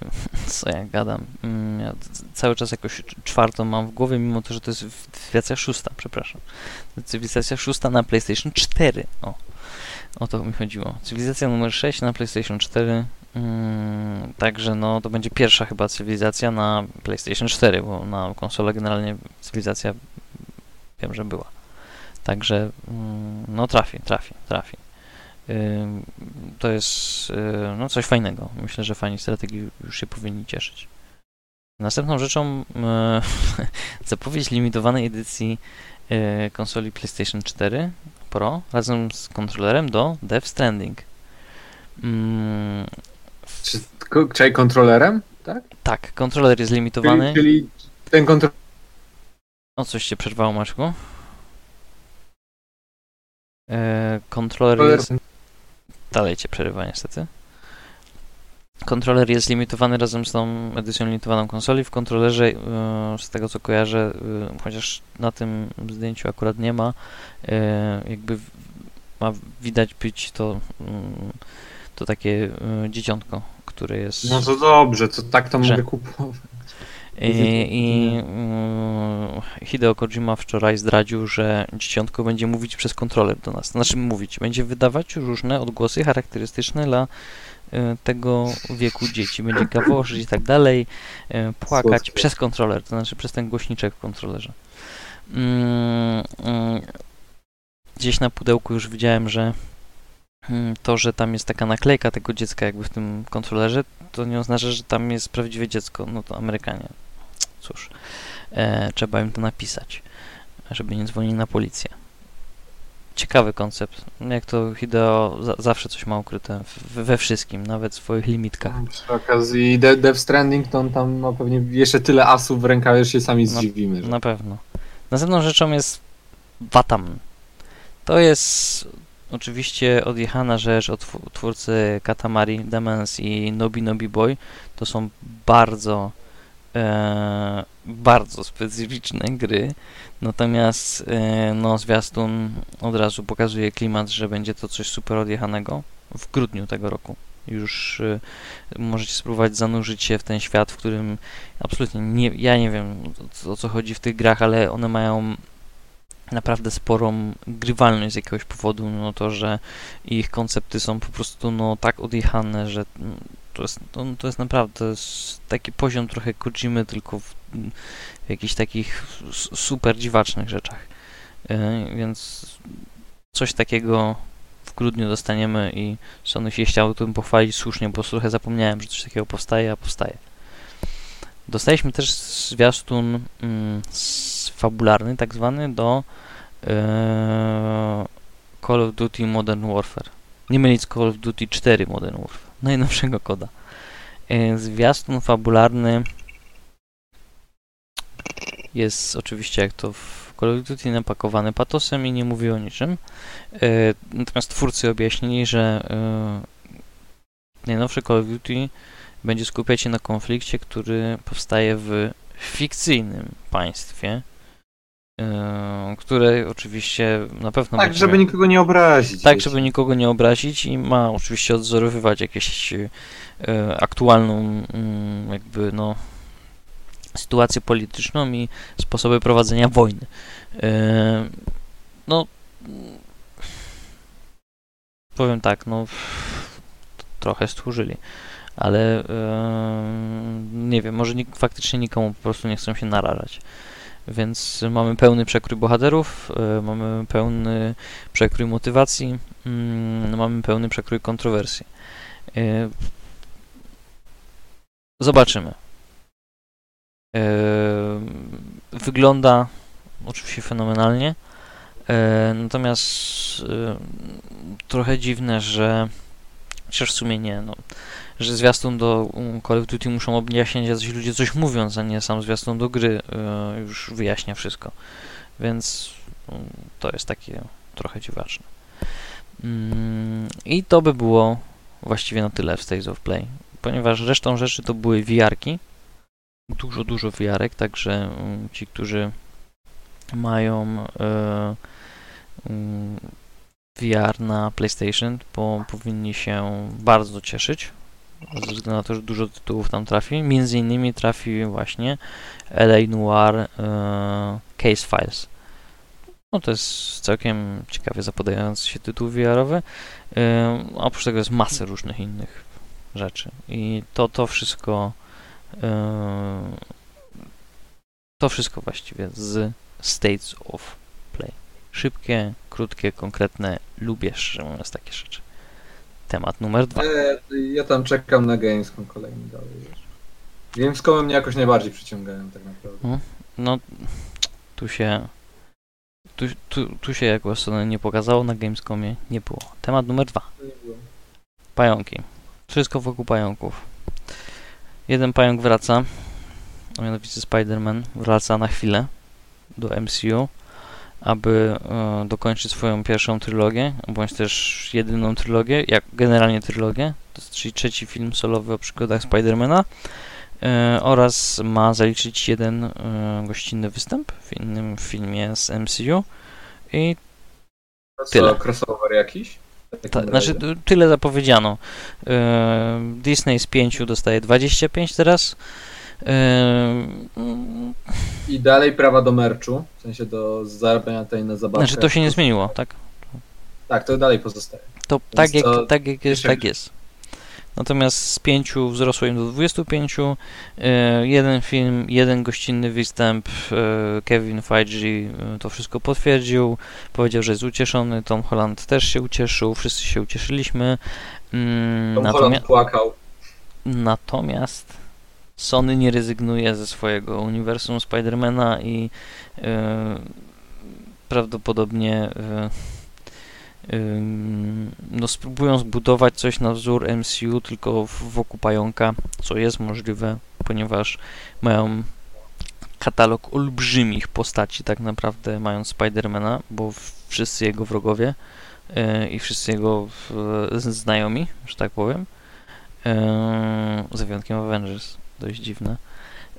Co ja gadam? Mm, ja cały czas jakoś czwartą mam w głowie, mimo to, że to jest cywilizacja szósta, przepraszam. Cywilizacja szósta na PlayStation 4. O, o to mi chodziło. Cywilizacja numer 6 na PlayStation 4. Hmm, także no, to będzie pierwsza chyba cywilizacja na PlayStation 4, bo na konsolę generalnie cywilizacja wiem, że była. Także mm, no trafi, trafi, trafi to jest no, coś fajnego. Myślę, że fani strategii już się powinni cieszyć. Następną rzeczą zapowiedź limitowanej edycji konsoli PlayStation 4 Pro razem z kontrolerem do Death Stranding. Czy, czy kontrolerem? Tak? Tak, kontroler jest limitowany. Czyli, czyli ten kontroler. O, coś się przerwało, Maczku? E, kontroler jest dalej cię przerywa niestety. Kontroler jest limitowany razem z tą edycją limitowaną konsoli. W kontrolerze, e, z tego co kojarzę, e, chociaż na tym zdjęciu akurat nie ma, jakby ma widać być to, mm, to takie dzieciątko, które jest. No to dobrze, to tak to mogę kupować. I, i um, Hideo Kojima wczoraj zdradził, że dzieciątko będzie mówić przez kontroler do nas. Znaczy mówić, będzie wydawać różne odgłosy charakterystyczne dla e, tego wieku dzieci. Będzie gaworzyć i tak dalej, e, płakać przez kontroler, to znaczy przez ten głośniczek w kontrolerze. Mm, gdzieś na pudełku już widziałem, że to, że tam jest taka naklejka tego dziecka jakby w tym kontrolerze, to nie oznacza, że tam jest prawdziwe dziecko. No to Amerykanie cóż, e, trzeba im to napisać, żeby nie dzwonili na policję. Ciekawy koncept. Jak to Hideo za, zawsze coś ma ukryte w, we wszystkim, nawet w swoich limitkach. Przy okazji De Death Stranding to on tam ma pewnie jeszcze tyle asów w rękawie, że się sami zdziwimy. Że... Na pewno. Następną rzeczą jest Batam. To jest oczywiście odjechana rzecz od twórcy Katamari Demons i Nobi Nobi Boy. To są bardzo e, bardzo specyficzne gry, natomiast e, no, zwiastun od razu pokazuje klimat, że będzie to coś super odjechanego w grudniu tego roku. Już e, możecie spróbować zanurzyć się w ten świat, w którym absolutnie nie, ja nie wiem o co chodzi w tych grach, ale one mają naprawdę sporą grywalność z jakiegoś powodu, no to, że ich koncepty są po prostu no tak odjechane, że to jest, to, to jest naprawdę to jest taki poziom trochę Kojimy, tylko w, w jakichś takich super dziwacznych rzeczach. Yy, więc coś takiego w grudniu dostaniemy i Sony się chciało tym pochwalić słusznie, bo trochę zapomniałem, że coś takiego powstaje, a powstaje. Dostaliśmy też zwiastun mm, fabularny, tak zwany, do e, Call of Duty Modern Warfare. Nie mylić z Call of Duty 4 Modern Warfare, najnowszego koda. E, zwiastun fabularny jest oczywiście, jak to w Call of Duty, napakowany patosem i nie mówi o niczym. E, natomiast twórcy objaśnili, że najnowszy Call of Duty będzie skupiać się na konflikcie, który powstaje w fikcyjnym państwie, yy, które oczywiście na pewno. Tak, żeby nikogo nie obrazić. Tak, wiecie. żeby nikogo nie obrazić i ma oczywiście odzorowywać jakieś yy, aktualną, yy, jakby, no, sytuację polityczną i sposoby prowadzenia wojny. Yy, no. Powiem tak, no. Trochę stworzyli ale nie wiem, może faktycznie nikomu po prostu nie chcą się narażać. Więc mamy pełny przekrój bohaterów, e, mamy pełny przekrój motywacji, mm, mamy pełny przekrój kontrowersji. E, zobaczymy. E, wygląda oczywiście fenomenalnie, natomiast trochę dziwne, że chociaż w sumie nie, no że zwiastun do Call of Duty muszą objaśniać jacyś ludzie coś mówiąc, a nie sam zwiastun do gry yy, już wyjaśnia wszystko. Więc to jest takie trochę dziwaczne. Yy, I to by było właściwie na tyle w State of Play, ponieważ resztą rzeczy to były VR-ki. Dużo, dużo VR-ek, także mm, ci, którzy mają y, mm, VR na PlayStation, powinni się bardzo cieszyć ze względu na to, że dużo tytułów tam trafi. Między innymi trafi właśnie LA Noir e, Case Files. No to jest całkiem ciekawie zapadający się tytuł VR-owy. E, oprócz tego jest masę różnych innych rzeczy. I to, to wszystko e, to wszystko właściwie z States of Play. Szybkie, krótkie, konkretne. Lubię, szczerze mówiąc, takie rzeczy. Temat numer dwa. E, ja tam czekam na Gamescom kolejny dalej. Gamescomy mnie jakoś najbardziej przyciągają tak naprawdę. No, no tu się tu, tu, tu się jako Sony nie pokazało, na Gamescomie nie było. Temat numer dwa. Pająki. Wszystko wokół pająków. Jeden pająk wraca, a mianowicie Spider-Man wraca na chwilę do MCU aby e, dokończyć swoją pierwszą trylogię, bądź też jedyną trylogię, jak generalnie trylogię, to jest czyli trzeci film solowy o przygodach Spidermana e, oraz ma zaliczyć jeden e, gościnny występ w innym filmie z MCU i tyle. Co, crossover jakiś? Ta, znaczy, tyle zapowiedziano. Disney z 5 dostaje 25 teraz, i dalej prawa do merchu, w sensie do zarabiania tej na zabawkę. Znaczy to się nie zmieniło, tak? Tak, to dalej pozostaje. To tak jak, to tak jak jest, tak jest. Natomiast z pięciu wzrosło im do 25. E, jeden film, jeden gościnny występ. E, Kevin Feige e, to wszystko potwierdził. Powiedział, że jest ucieszony. Tom Holland też się ucieszył. Wszyscy się ucieszyliśmy. Mm, Tom Holland płakał. Natomiast Sony nie rezygnuje ze swojego uniwersum Spidermana i yy, prawdopodobnie yy, yy, no spróbują zbudować coś na wzór MCU tylko wokół pająka, co jest możliwe, ponieważ mają katalog olbrzymich postaci tak naprawdę mając Spidermana, bo wszyscy jego wrogowie i wszyscy jego znajomi, że tak powiem, z wyjątkiem Avengers dość dziwne,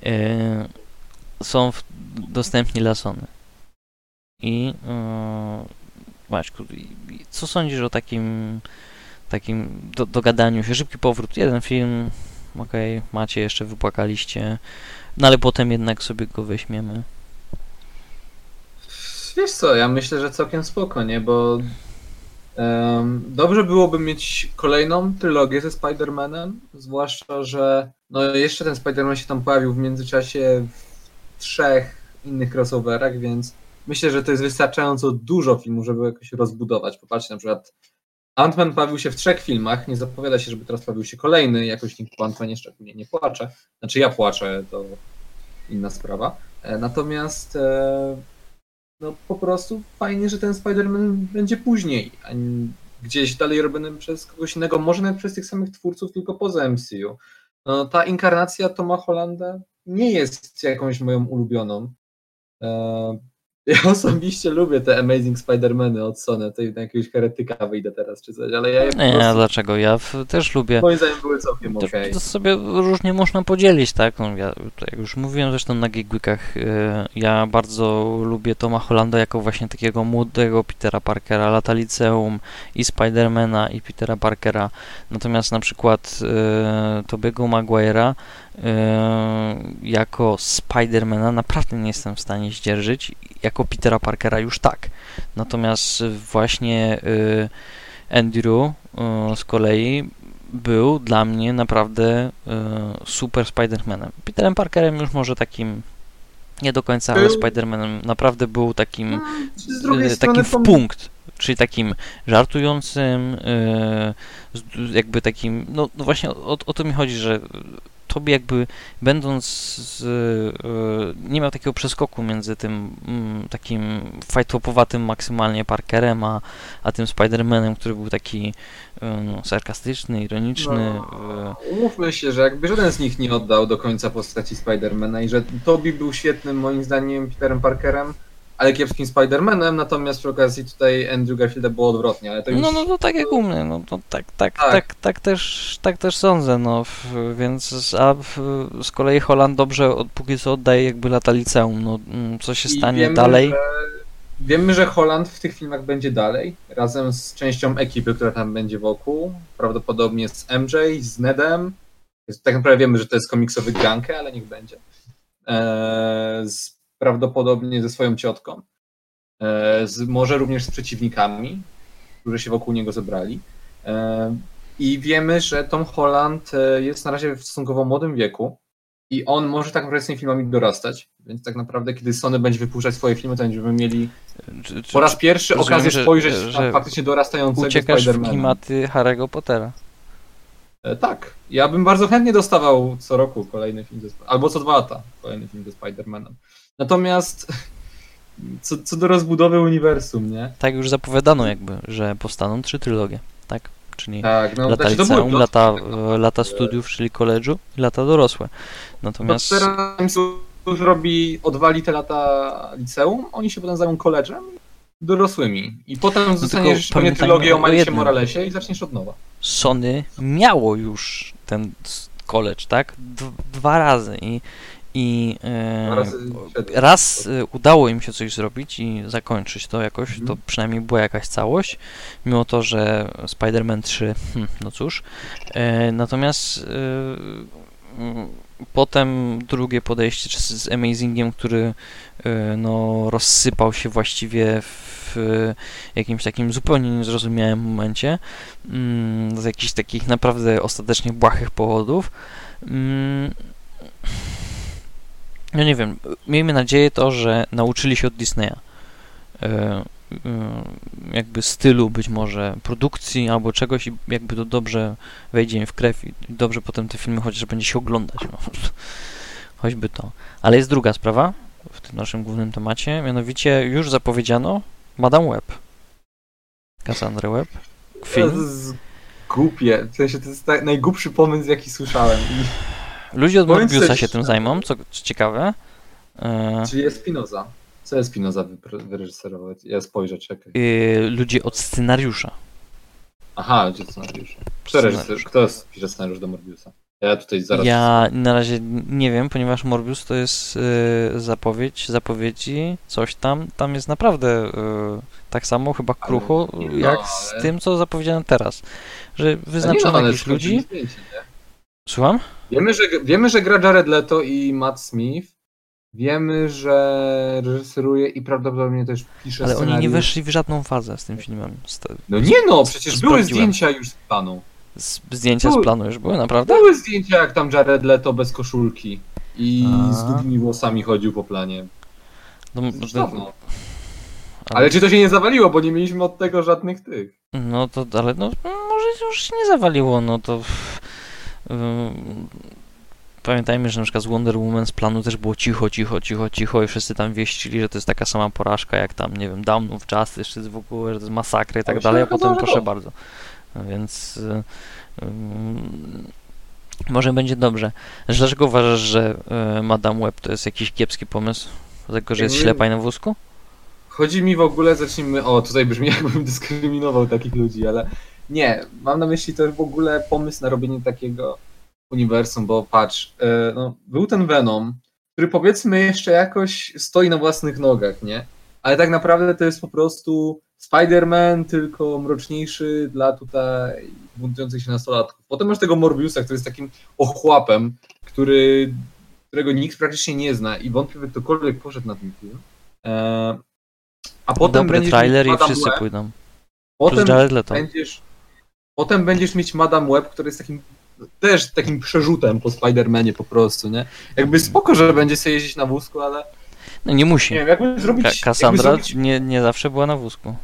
e, są w, dostępni dla Sony. I yy, Maćku, co sądzisz o takim takim do, dogadaniu się? Szybki powrót, jeden film, okej, okay, macie jeszcze, wypłakaliście, no ale potem jednak sobie go weźmiemy. Wiesz co, ja myślę, że całkiem spoko, nie? Bo um, dobrze byłoby mieć kolejną trylogię ze Spider-Manem, zwłaszcza, że no jeszcze ten Spider-Man się tam pojawił w międzyczasie w trzech innych crossoverach, więc myślę, że to jest wystarczająco dużo filmów, żeby jakoś rozbudować. Popatrzcie na przykład Ant-Man pojawił się w trzech filmach, nie zapowiada się, żeby teraz pojawił się kolejny, jakoś nikt po Ant-Manie szczególnie nie płacze. Znaczy ja płaczę, to inna sprawa. E, natomiast e, no po prostu fajnie, że ten Spider-Man będzie później, a gdzieś dalej robiony przez kogoś innego, może nawet przez tych samych twórców, tylko poza MCU. No, ta inkarnacja Toma Hollanda nie jest jakąś moją ulubioną. Ja osobiście lubię te Amazing Spider-Many od Sony, to na jakiegoś heretyka wyjdę teraz czy coś, ale ja je Nie, prostu, dlaczego? Ja w, też lubię. Moim zdaniem były całkiem okej. Okay. To sobie różnie można podzielić, tak? No, ja, jak już mówiłem zresztą na Geekweekach, y, ja bardzo lubię Toma Hollanda jako właśnie takiego młodego Petera Parkera, lata liceum i Spidermana i Petera Parkera. Natomiast na przykład y, Tobiego Maguire'a Yy, jako Spidermana naprawdę nie jestem w stanie zdzierżyć, jako Petera Parkera już tak. Natomiast właśnie yy, Andrew yy, z kolei był dla mnie naprawdę super Spidermanem. Peterem Parkerem już może takim nie do końca, ale Spidermanem naprawdę był takim no, takim w punkt, czyli takim żartującym, jakby takim, no, no właśnie o, o to mi chodzi, że tobie jakby będąc z, e, nie miał takiego przeskoku między tym mm, takim fajtopowatym maksymalnie Parkerem, a, a tym Spider-Manem, który był taki e, no, sarkastyczny, ironiczny. No, e. umówmy się, że jakby żaden z nich nie oddał do końca postaci Spidermana i że Tobi był świetnym moim zdaniem Peterem Parkerem, ale kiepskim Spider-Manem, natomiast przy okazji tutaj Andrew Garfielda było odwrotnie, ale to już... No, no to tak jak u mnie, no to tak, tak, tak, tak, tak też, tak też sądzę, no, więc, a z kolei Holland dobrze od, póki co oddaje jakby lata liceum, no, mm, co się stanie wiemy, dalej... Że, wiemy, że Holland w tych filmach będzie dalej, razem z częścią ekipy, która tam będzie wokół, prawdopodobnie z MJ, z Nedem, tak naprawdę wiemy, że to jest komiksowy gankę, ale niech będzie. Eee, z prawdopodobnie ze swoją ciotką. E, z, może również z przeciwnikami, którzy się wokół niego zebrali. E, I wiemy, że Tom Holland e, jest na razie w stosunkowo młodym wieku i on może tak naprawdę z tymi filmami dorastać. Więc tak naprawdę, kiedy Sony będzie wypuszczać swoje filmy, to będziemy mieli czy, czy, po raz pierwszy rozumiem, okazję spojrzeć że, na faktycznie dorastającego uciekasz Spidermana. w klimaty Harry'ego Pottera. Tak. Ja bym bardzo chętnie dostawał co roku kolejny film, ze, albo co dwa lata kolejny film ze Spider-Manem. Natomiast co, co do rozbudowy uniwersum, nie? Tak już zapowiadano jakby, że powstaną trzy trylogie, tak? Czyli tak, no, lata znaczy, liceum, lata, tak lata studiów, czyli koledżu i lata dorosłe. Natomiast... No teraz już robi, odwali te lata liceum, oni się potem zajmą koledżem dorosłymi. I potem no zostaniesz pewnie trylogię o Milesie Moralesie i zaczniesz od nowa. Sony miało już ten college, tak? Dwa razy i i e, raz e, udało im się coś zrobić i zakończyć to jakoś, to mhm. przynajmniej była jakaś całość, mimo to, że Spider-Man 3, hmm, no cóż. E, natomiast potem drugie podejście z Amazingiem, który no, rozsypał się właściwie w jakimś takim zupełnie niezrozumiałym momencie, mm, z jakichś takich naprawdę ostatecznie błahych powodów. No nie wiem, miejmy nadzieję to, że nauczyli się od Disneya e, e, jakby stylu być może produkcji albo czegoś i jakby to dobrze wejdzie im w krew i dobrze potem te filmy chociaż będzie się oglądać. No. Choćby to. Ale jest druga sprawa w tym naszym głównym temacie, mianowicie już zapowiedziano Madame Web. Cassandra Web. Film. To jest głupie. W sensie to jest najgłupszy pomysł, jaki słyszałem. Ludzie od Morbiusa się tym zajmą, co, co ciekawe. E... Czyli jest Spinoza. Co jest Spinoza wyreżyserował? Ja spojrzę, czekaj. Yy, ludzie od scenariusza. Aha, ludzie od scenariusza. Kto, reżyser, kto jest, pisze scenariusz do Morbiusa? Ja tutaj zaraz... Ja na razie nie wiem, ponieważ Morbius to jest yy, zapowiedź, zapowiedzi, coś tam. Tam jest naprawdę yy, tak samo, chyba krucho, ale, no, jak ale... z tym, co zapowiedziano teraz. Że wyznaczono no, jakichś ludzi... Zdjęcie, Słucham? Wiemy że, wiemy, że gra Jared Leto i Matt Smith. Wiemy, że reżyseruje i prawdopodobnie też pisze Ale scenariusz. oni nie weszli w żadną fazę z tym filmem. No nie no, przecież były zdjęcia już z planu. Z, zdjęcia były, z planu już były, naprawdę? Były zdjęcia, jak tam Jared Leto bez koszulki i A. z długimi włosami chodził po planie. No, no, Ale czy to się nie zawaliło, bo nie mieliśmy od tego żadnych tych. No to, ale no może już się nie zawaliło, no to... Yy, pamiętajmy, że na przykład z Wonder Woman z planu też było cicho, cicho, cicho, cicho i wszyscy tam wieścili, że to jest taka sama porażka jak tam, nie wiem, Down of Justice, czy w ogóle, że to jest masakra i tak dalej, a potem proszę bardzo. Więc... Yy, może będzie dobrze. Dlaczego uważasz, że yy, Madame Web to jest jakiś kiepski pomysł? Dlatego, że jest ślepa i na wózku? Chodzi mi w ogóle, zacznijmy, o tutaj brzmi jakbym dyskryminował takich ludzi, ale nie, mam na myśli też w ogóle pomysł na robienie takiego uniwersum, bo patrz, e, no, był ten Venom, który powiedzmy jeszcze jakoś stoi na własnych nogach, nie? Ale tak naprawdę to jest po prostu Spider-Man, tylko mroczniejszy dla tutaj buntujących się nastolatków. Potem masz tego Morbiusa, który jest takim ochłapem, który, którego nikt praktycznie nie zna i wątpię, by ktokolwiek poszedł na ten film. E, a potem Dobry będziesz trailer i wszyscy pójdą. potem będziesz, potem będziesz mieć Madame Web, który jest takim też takim przerzutem po Spider-Manie po prostu, nie? Jakby spoko, że będzie sobie jeździć na wózku, ale No nie musi. nie wiem, jakby zrobić... Ka- jakby Cassandra zrobić, nie, nie zawsze była na wózku.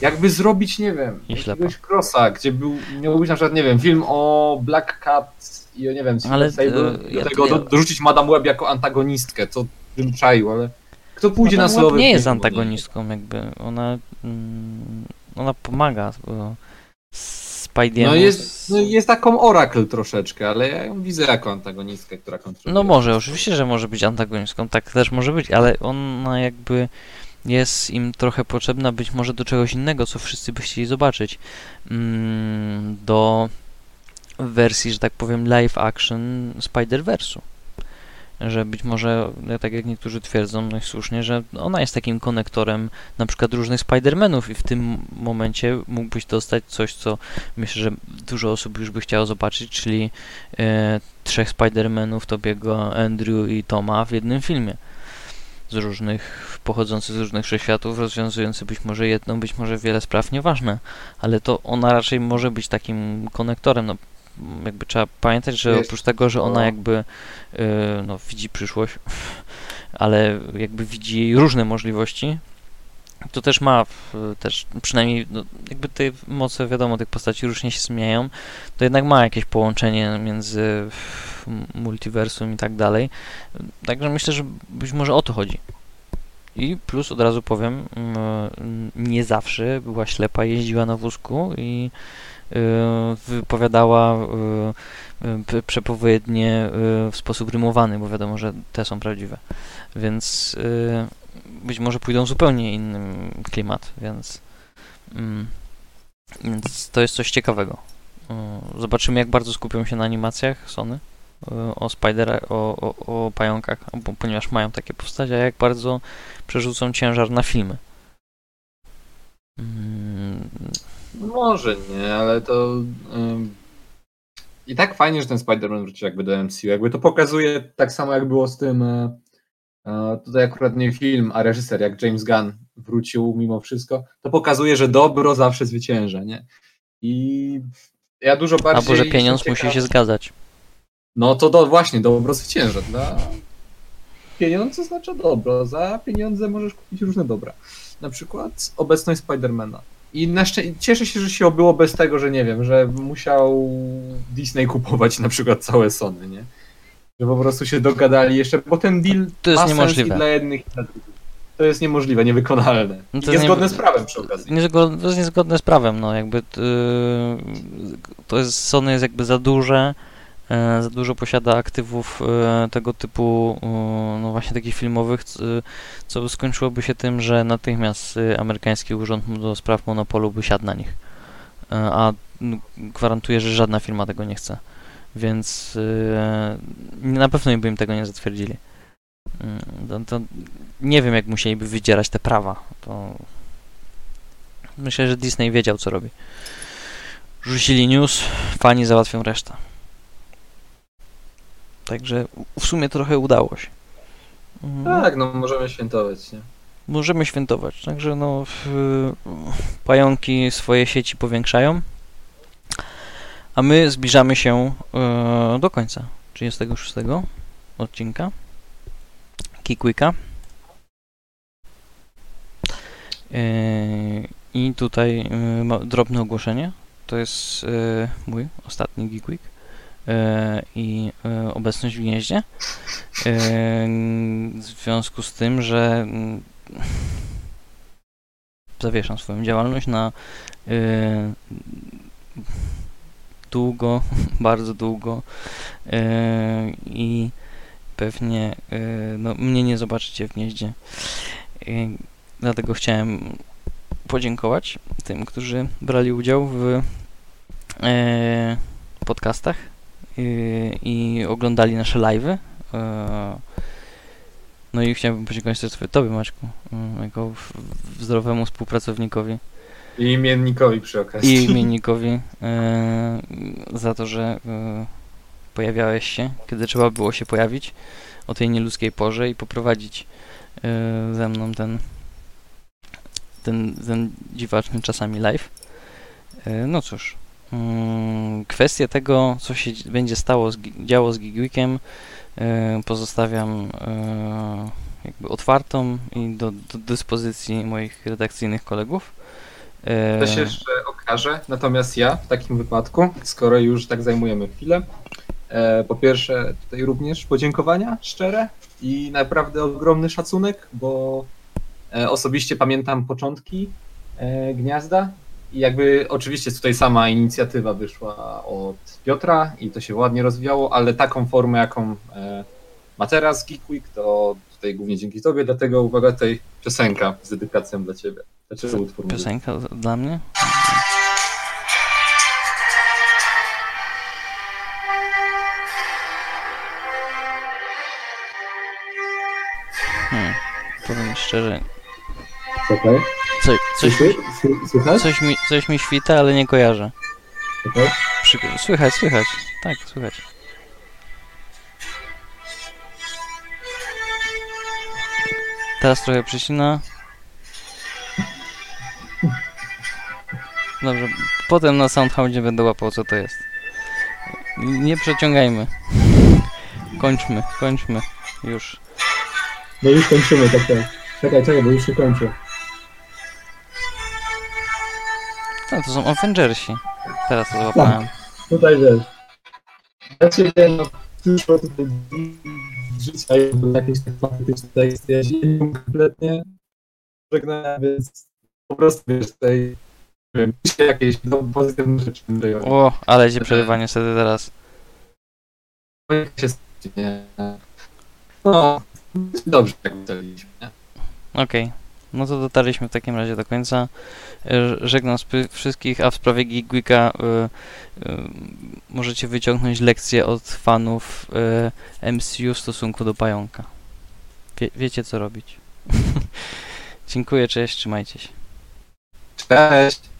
jakby zrobić, nie wiem, I jakiegoś crossa, gdzie był, miał być na przykład, nie wiem, film o Black Cat i o, nie wiem, Ale, Sable, e, do ja- tego ja- do, dorzucić Madame Web jako antagonistkę, co bym czaił, ale kto pójdzie Madame na solowy nie jest antagonistką, jakby. Ona, mm, ona pomaga. bo Spidey'emu... No jest, no jest taką Oracle troszeczkę, ale ja ją widzę jako antagonistkę, która kontroluje. No może, oczywiście, że może być antagonistką, tak też może być, ale ona jakby jest im trochę potrzebna być może do czegoś innego, co wszyscy by chcieli zobaczyć. Mm, do wersji, że tak powiem, live action Spider-Verse'u. Że być może, tak jak niektórzy twierdzą, no słusznie, że ona jest takim konektorem na przykład różnych Spider-Manów i w tym momencie mógłbyś dostać coś, co myślę, że dużo osób już by chciało zobaczyć, czyli e, trzech Spider-Manów, Tobiego, Andrew i Toma w jednym filmie. Z różnych, pochodzących z różnych wszechświatów, rozwiązujący być może jedną, być może wiele spraw, nieważne. Ale to ona raczej może być takim konektorem. No, jakby trzeba pamiętać, że Jest. oprócz tego, że ona No. jakby e, no, widzi przyszłość, ale jakby widzi różne możliwości, to też ma też przynajmniej no, jakby te moce, wiadomo, tych postaci różnie się zmieniają, to jednak ma jakieś połączenie między multiversum i tak dalej. Także myślę, że być może o to chodzi. I plus od razu powiem, mm, nie zawsze była ślepa, jeździła na wózku i y, wypowiadała y, y, przepowiednie y, w sposób rymowany, bo wiadomo, że te są prawdziwe. Więc y, być może pójdą zupełnie innym klimat, więc, mm, więc to jest coś ciekawego. Y, Zobaczymy, jak bardzo skupią się na animacjach Sony y, o Spidera, o, o, o pająkach, bo, ponieważ mają takie powstać, a jak bardzo przerzucą ciężar na filmy. Mm, Może nie, ale to i tak fajnie, że ten Spider-Man wrócił jakby do MCU. Jakby to pokazuje tak samo jak było z tym e, e, tutaj akurat nie film, a reżyser jak James Gunn wrócił mimo wszystko, to pokazuje, że dobro zawsze zwycięża, nie? I ja dużo bardziej... albo, że pieniądz musi ciekawy- się zgadzać. No to do, właśnie, dobro zwycięża. Dla... Pieniądz oznacza dobro. Za pieniądze możesz kupić różne dobra. Na przykład obecność Spidermana. I na szczę- cieszę się, że się obyło bez tego, że nie wiem, że musiał Disney kupować na przykład całe Sony, nie? Że po prostu się dogadali jeszcze, bo ten deal To jest niemożliwe. i dla jednych i dla drugich. To jest niemożliwe, niewykonalne. No to niezgodne nie- z prawem przy okazji. Niezgo- to jest niezgodne z prawem, no jakby yy, to jest, Sony jest jakby za duże, za dużo posiada aktywów e, tego typu, e, no właśnie takich filmowych, co skończyłoby się tym, że natychmiast e, amerykański urząd do spraw monopolu by siadł na nich. E, a gwarantuję, że żadna firma tego nie chce. Więc e, na pewno by im tego nie zatwierdzili. Mm, To, to nie wiem, jak musieliby wydzierać te prawa. To Myślę, że Disney wiedział, co robi. Rzucili news, fani załatwią resztę. Także w sumie trochę udało się. Mm, Tak, no możemy świętować, nie? Możemy świętować. Także no, pająki swoje sieci powiększają. A my zbliżamy się e, do końca 36 odcinka Kikwika. Yy, I tutaj ma drobne ogłoszenie. To jest mój ostatni Geek Week i yy, obecność w gnieździe. Yy, w związku z tym, że yy, zawieszam swoją działalność na długo, bardzo długo i pewnie no, mnie nie zobaczycie w gnieździe. Dlatego chciałem podziękować tym, którzy brali udział w podcastach i oglądali nasze live'y. Yy, no i chciałbym podziękować też Tobie, Maćku, yy, jako zdrowemu współpracownikowi I imiennikowi przy okazji. i imiennikowi e, za to, że e, pojawiałeś się, kiedy trzeba było się pojawić o tej nieludzkiej porze i poprowadzić e, ze mną ten, ten, ten dziwaczny czasami live. E, no cóż, mm, kwestię tego, co się dzi- będzie stało działo z Gigweekiem e, pozostawiam e, jakby otwartą i do, do dyspozycji moich redakcyjnych kolegów. E, To się jeszcze okaże. Natomiast ja w takim wypadku, skoro już tak zajmujemy chwilę, po pierwsze tutaj również podziękowania szczere i naprawdę ogromny szacunek, bo osobiście pamiętam początki gniazda i jakby oczywiście tutaj sama inicjatywa wyszła od Piotra i to się ładnie rozwijało, ale taką formę, jaką e, ma teraz Geek Week, to tutaj głównie dzięki tobie, dlatego uwaga, tutaj piosenka z dedykacją dla ciebie. Znaczy utwór. Piosenka dla mnie? Hmm, powiem szczerze, Okej. Co, coś, Słychać? coś, mi, coś mi świta, ale nie kojarzę. Przy, słychać, słychać. Tak, słychać. Teraz trochę przycina. Dobrze, potem na SoundHoundzie będę łapał co to jest. Nie przeciągajmy. Kończmy, kończmy. Już. No już kończymy, tak tak. Czekaj, czekaj, bo już się kończy. No, to są Avengersi. Teraz to złapałem. Tutaj wiesz. Ja ciebie no, przyszło tutaj życia jakby jakieś tak faktycznie teksty, ja się nie kompletnie żegnałem, więc po prostu wiesz, tutaj wiem, piszę jakieś no, pozytywne rzeczy. O, ale się przerywa niestety teraz. się nie. No, dobrze jak ustaliliśmy, nie? Okej. No to dotarliśmy w takim razie do końca. E, Żegnam wszystkich, a w sprawie Geekweeka y, y, możecie wyciągnąć lekcję od fanów y, MCU w stosunku do pająka. Wie, wiecie co robić. Dziękuję, cześć, trzymajcie się. Cześć!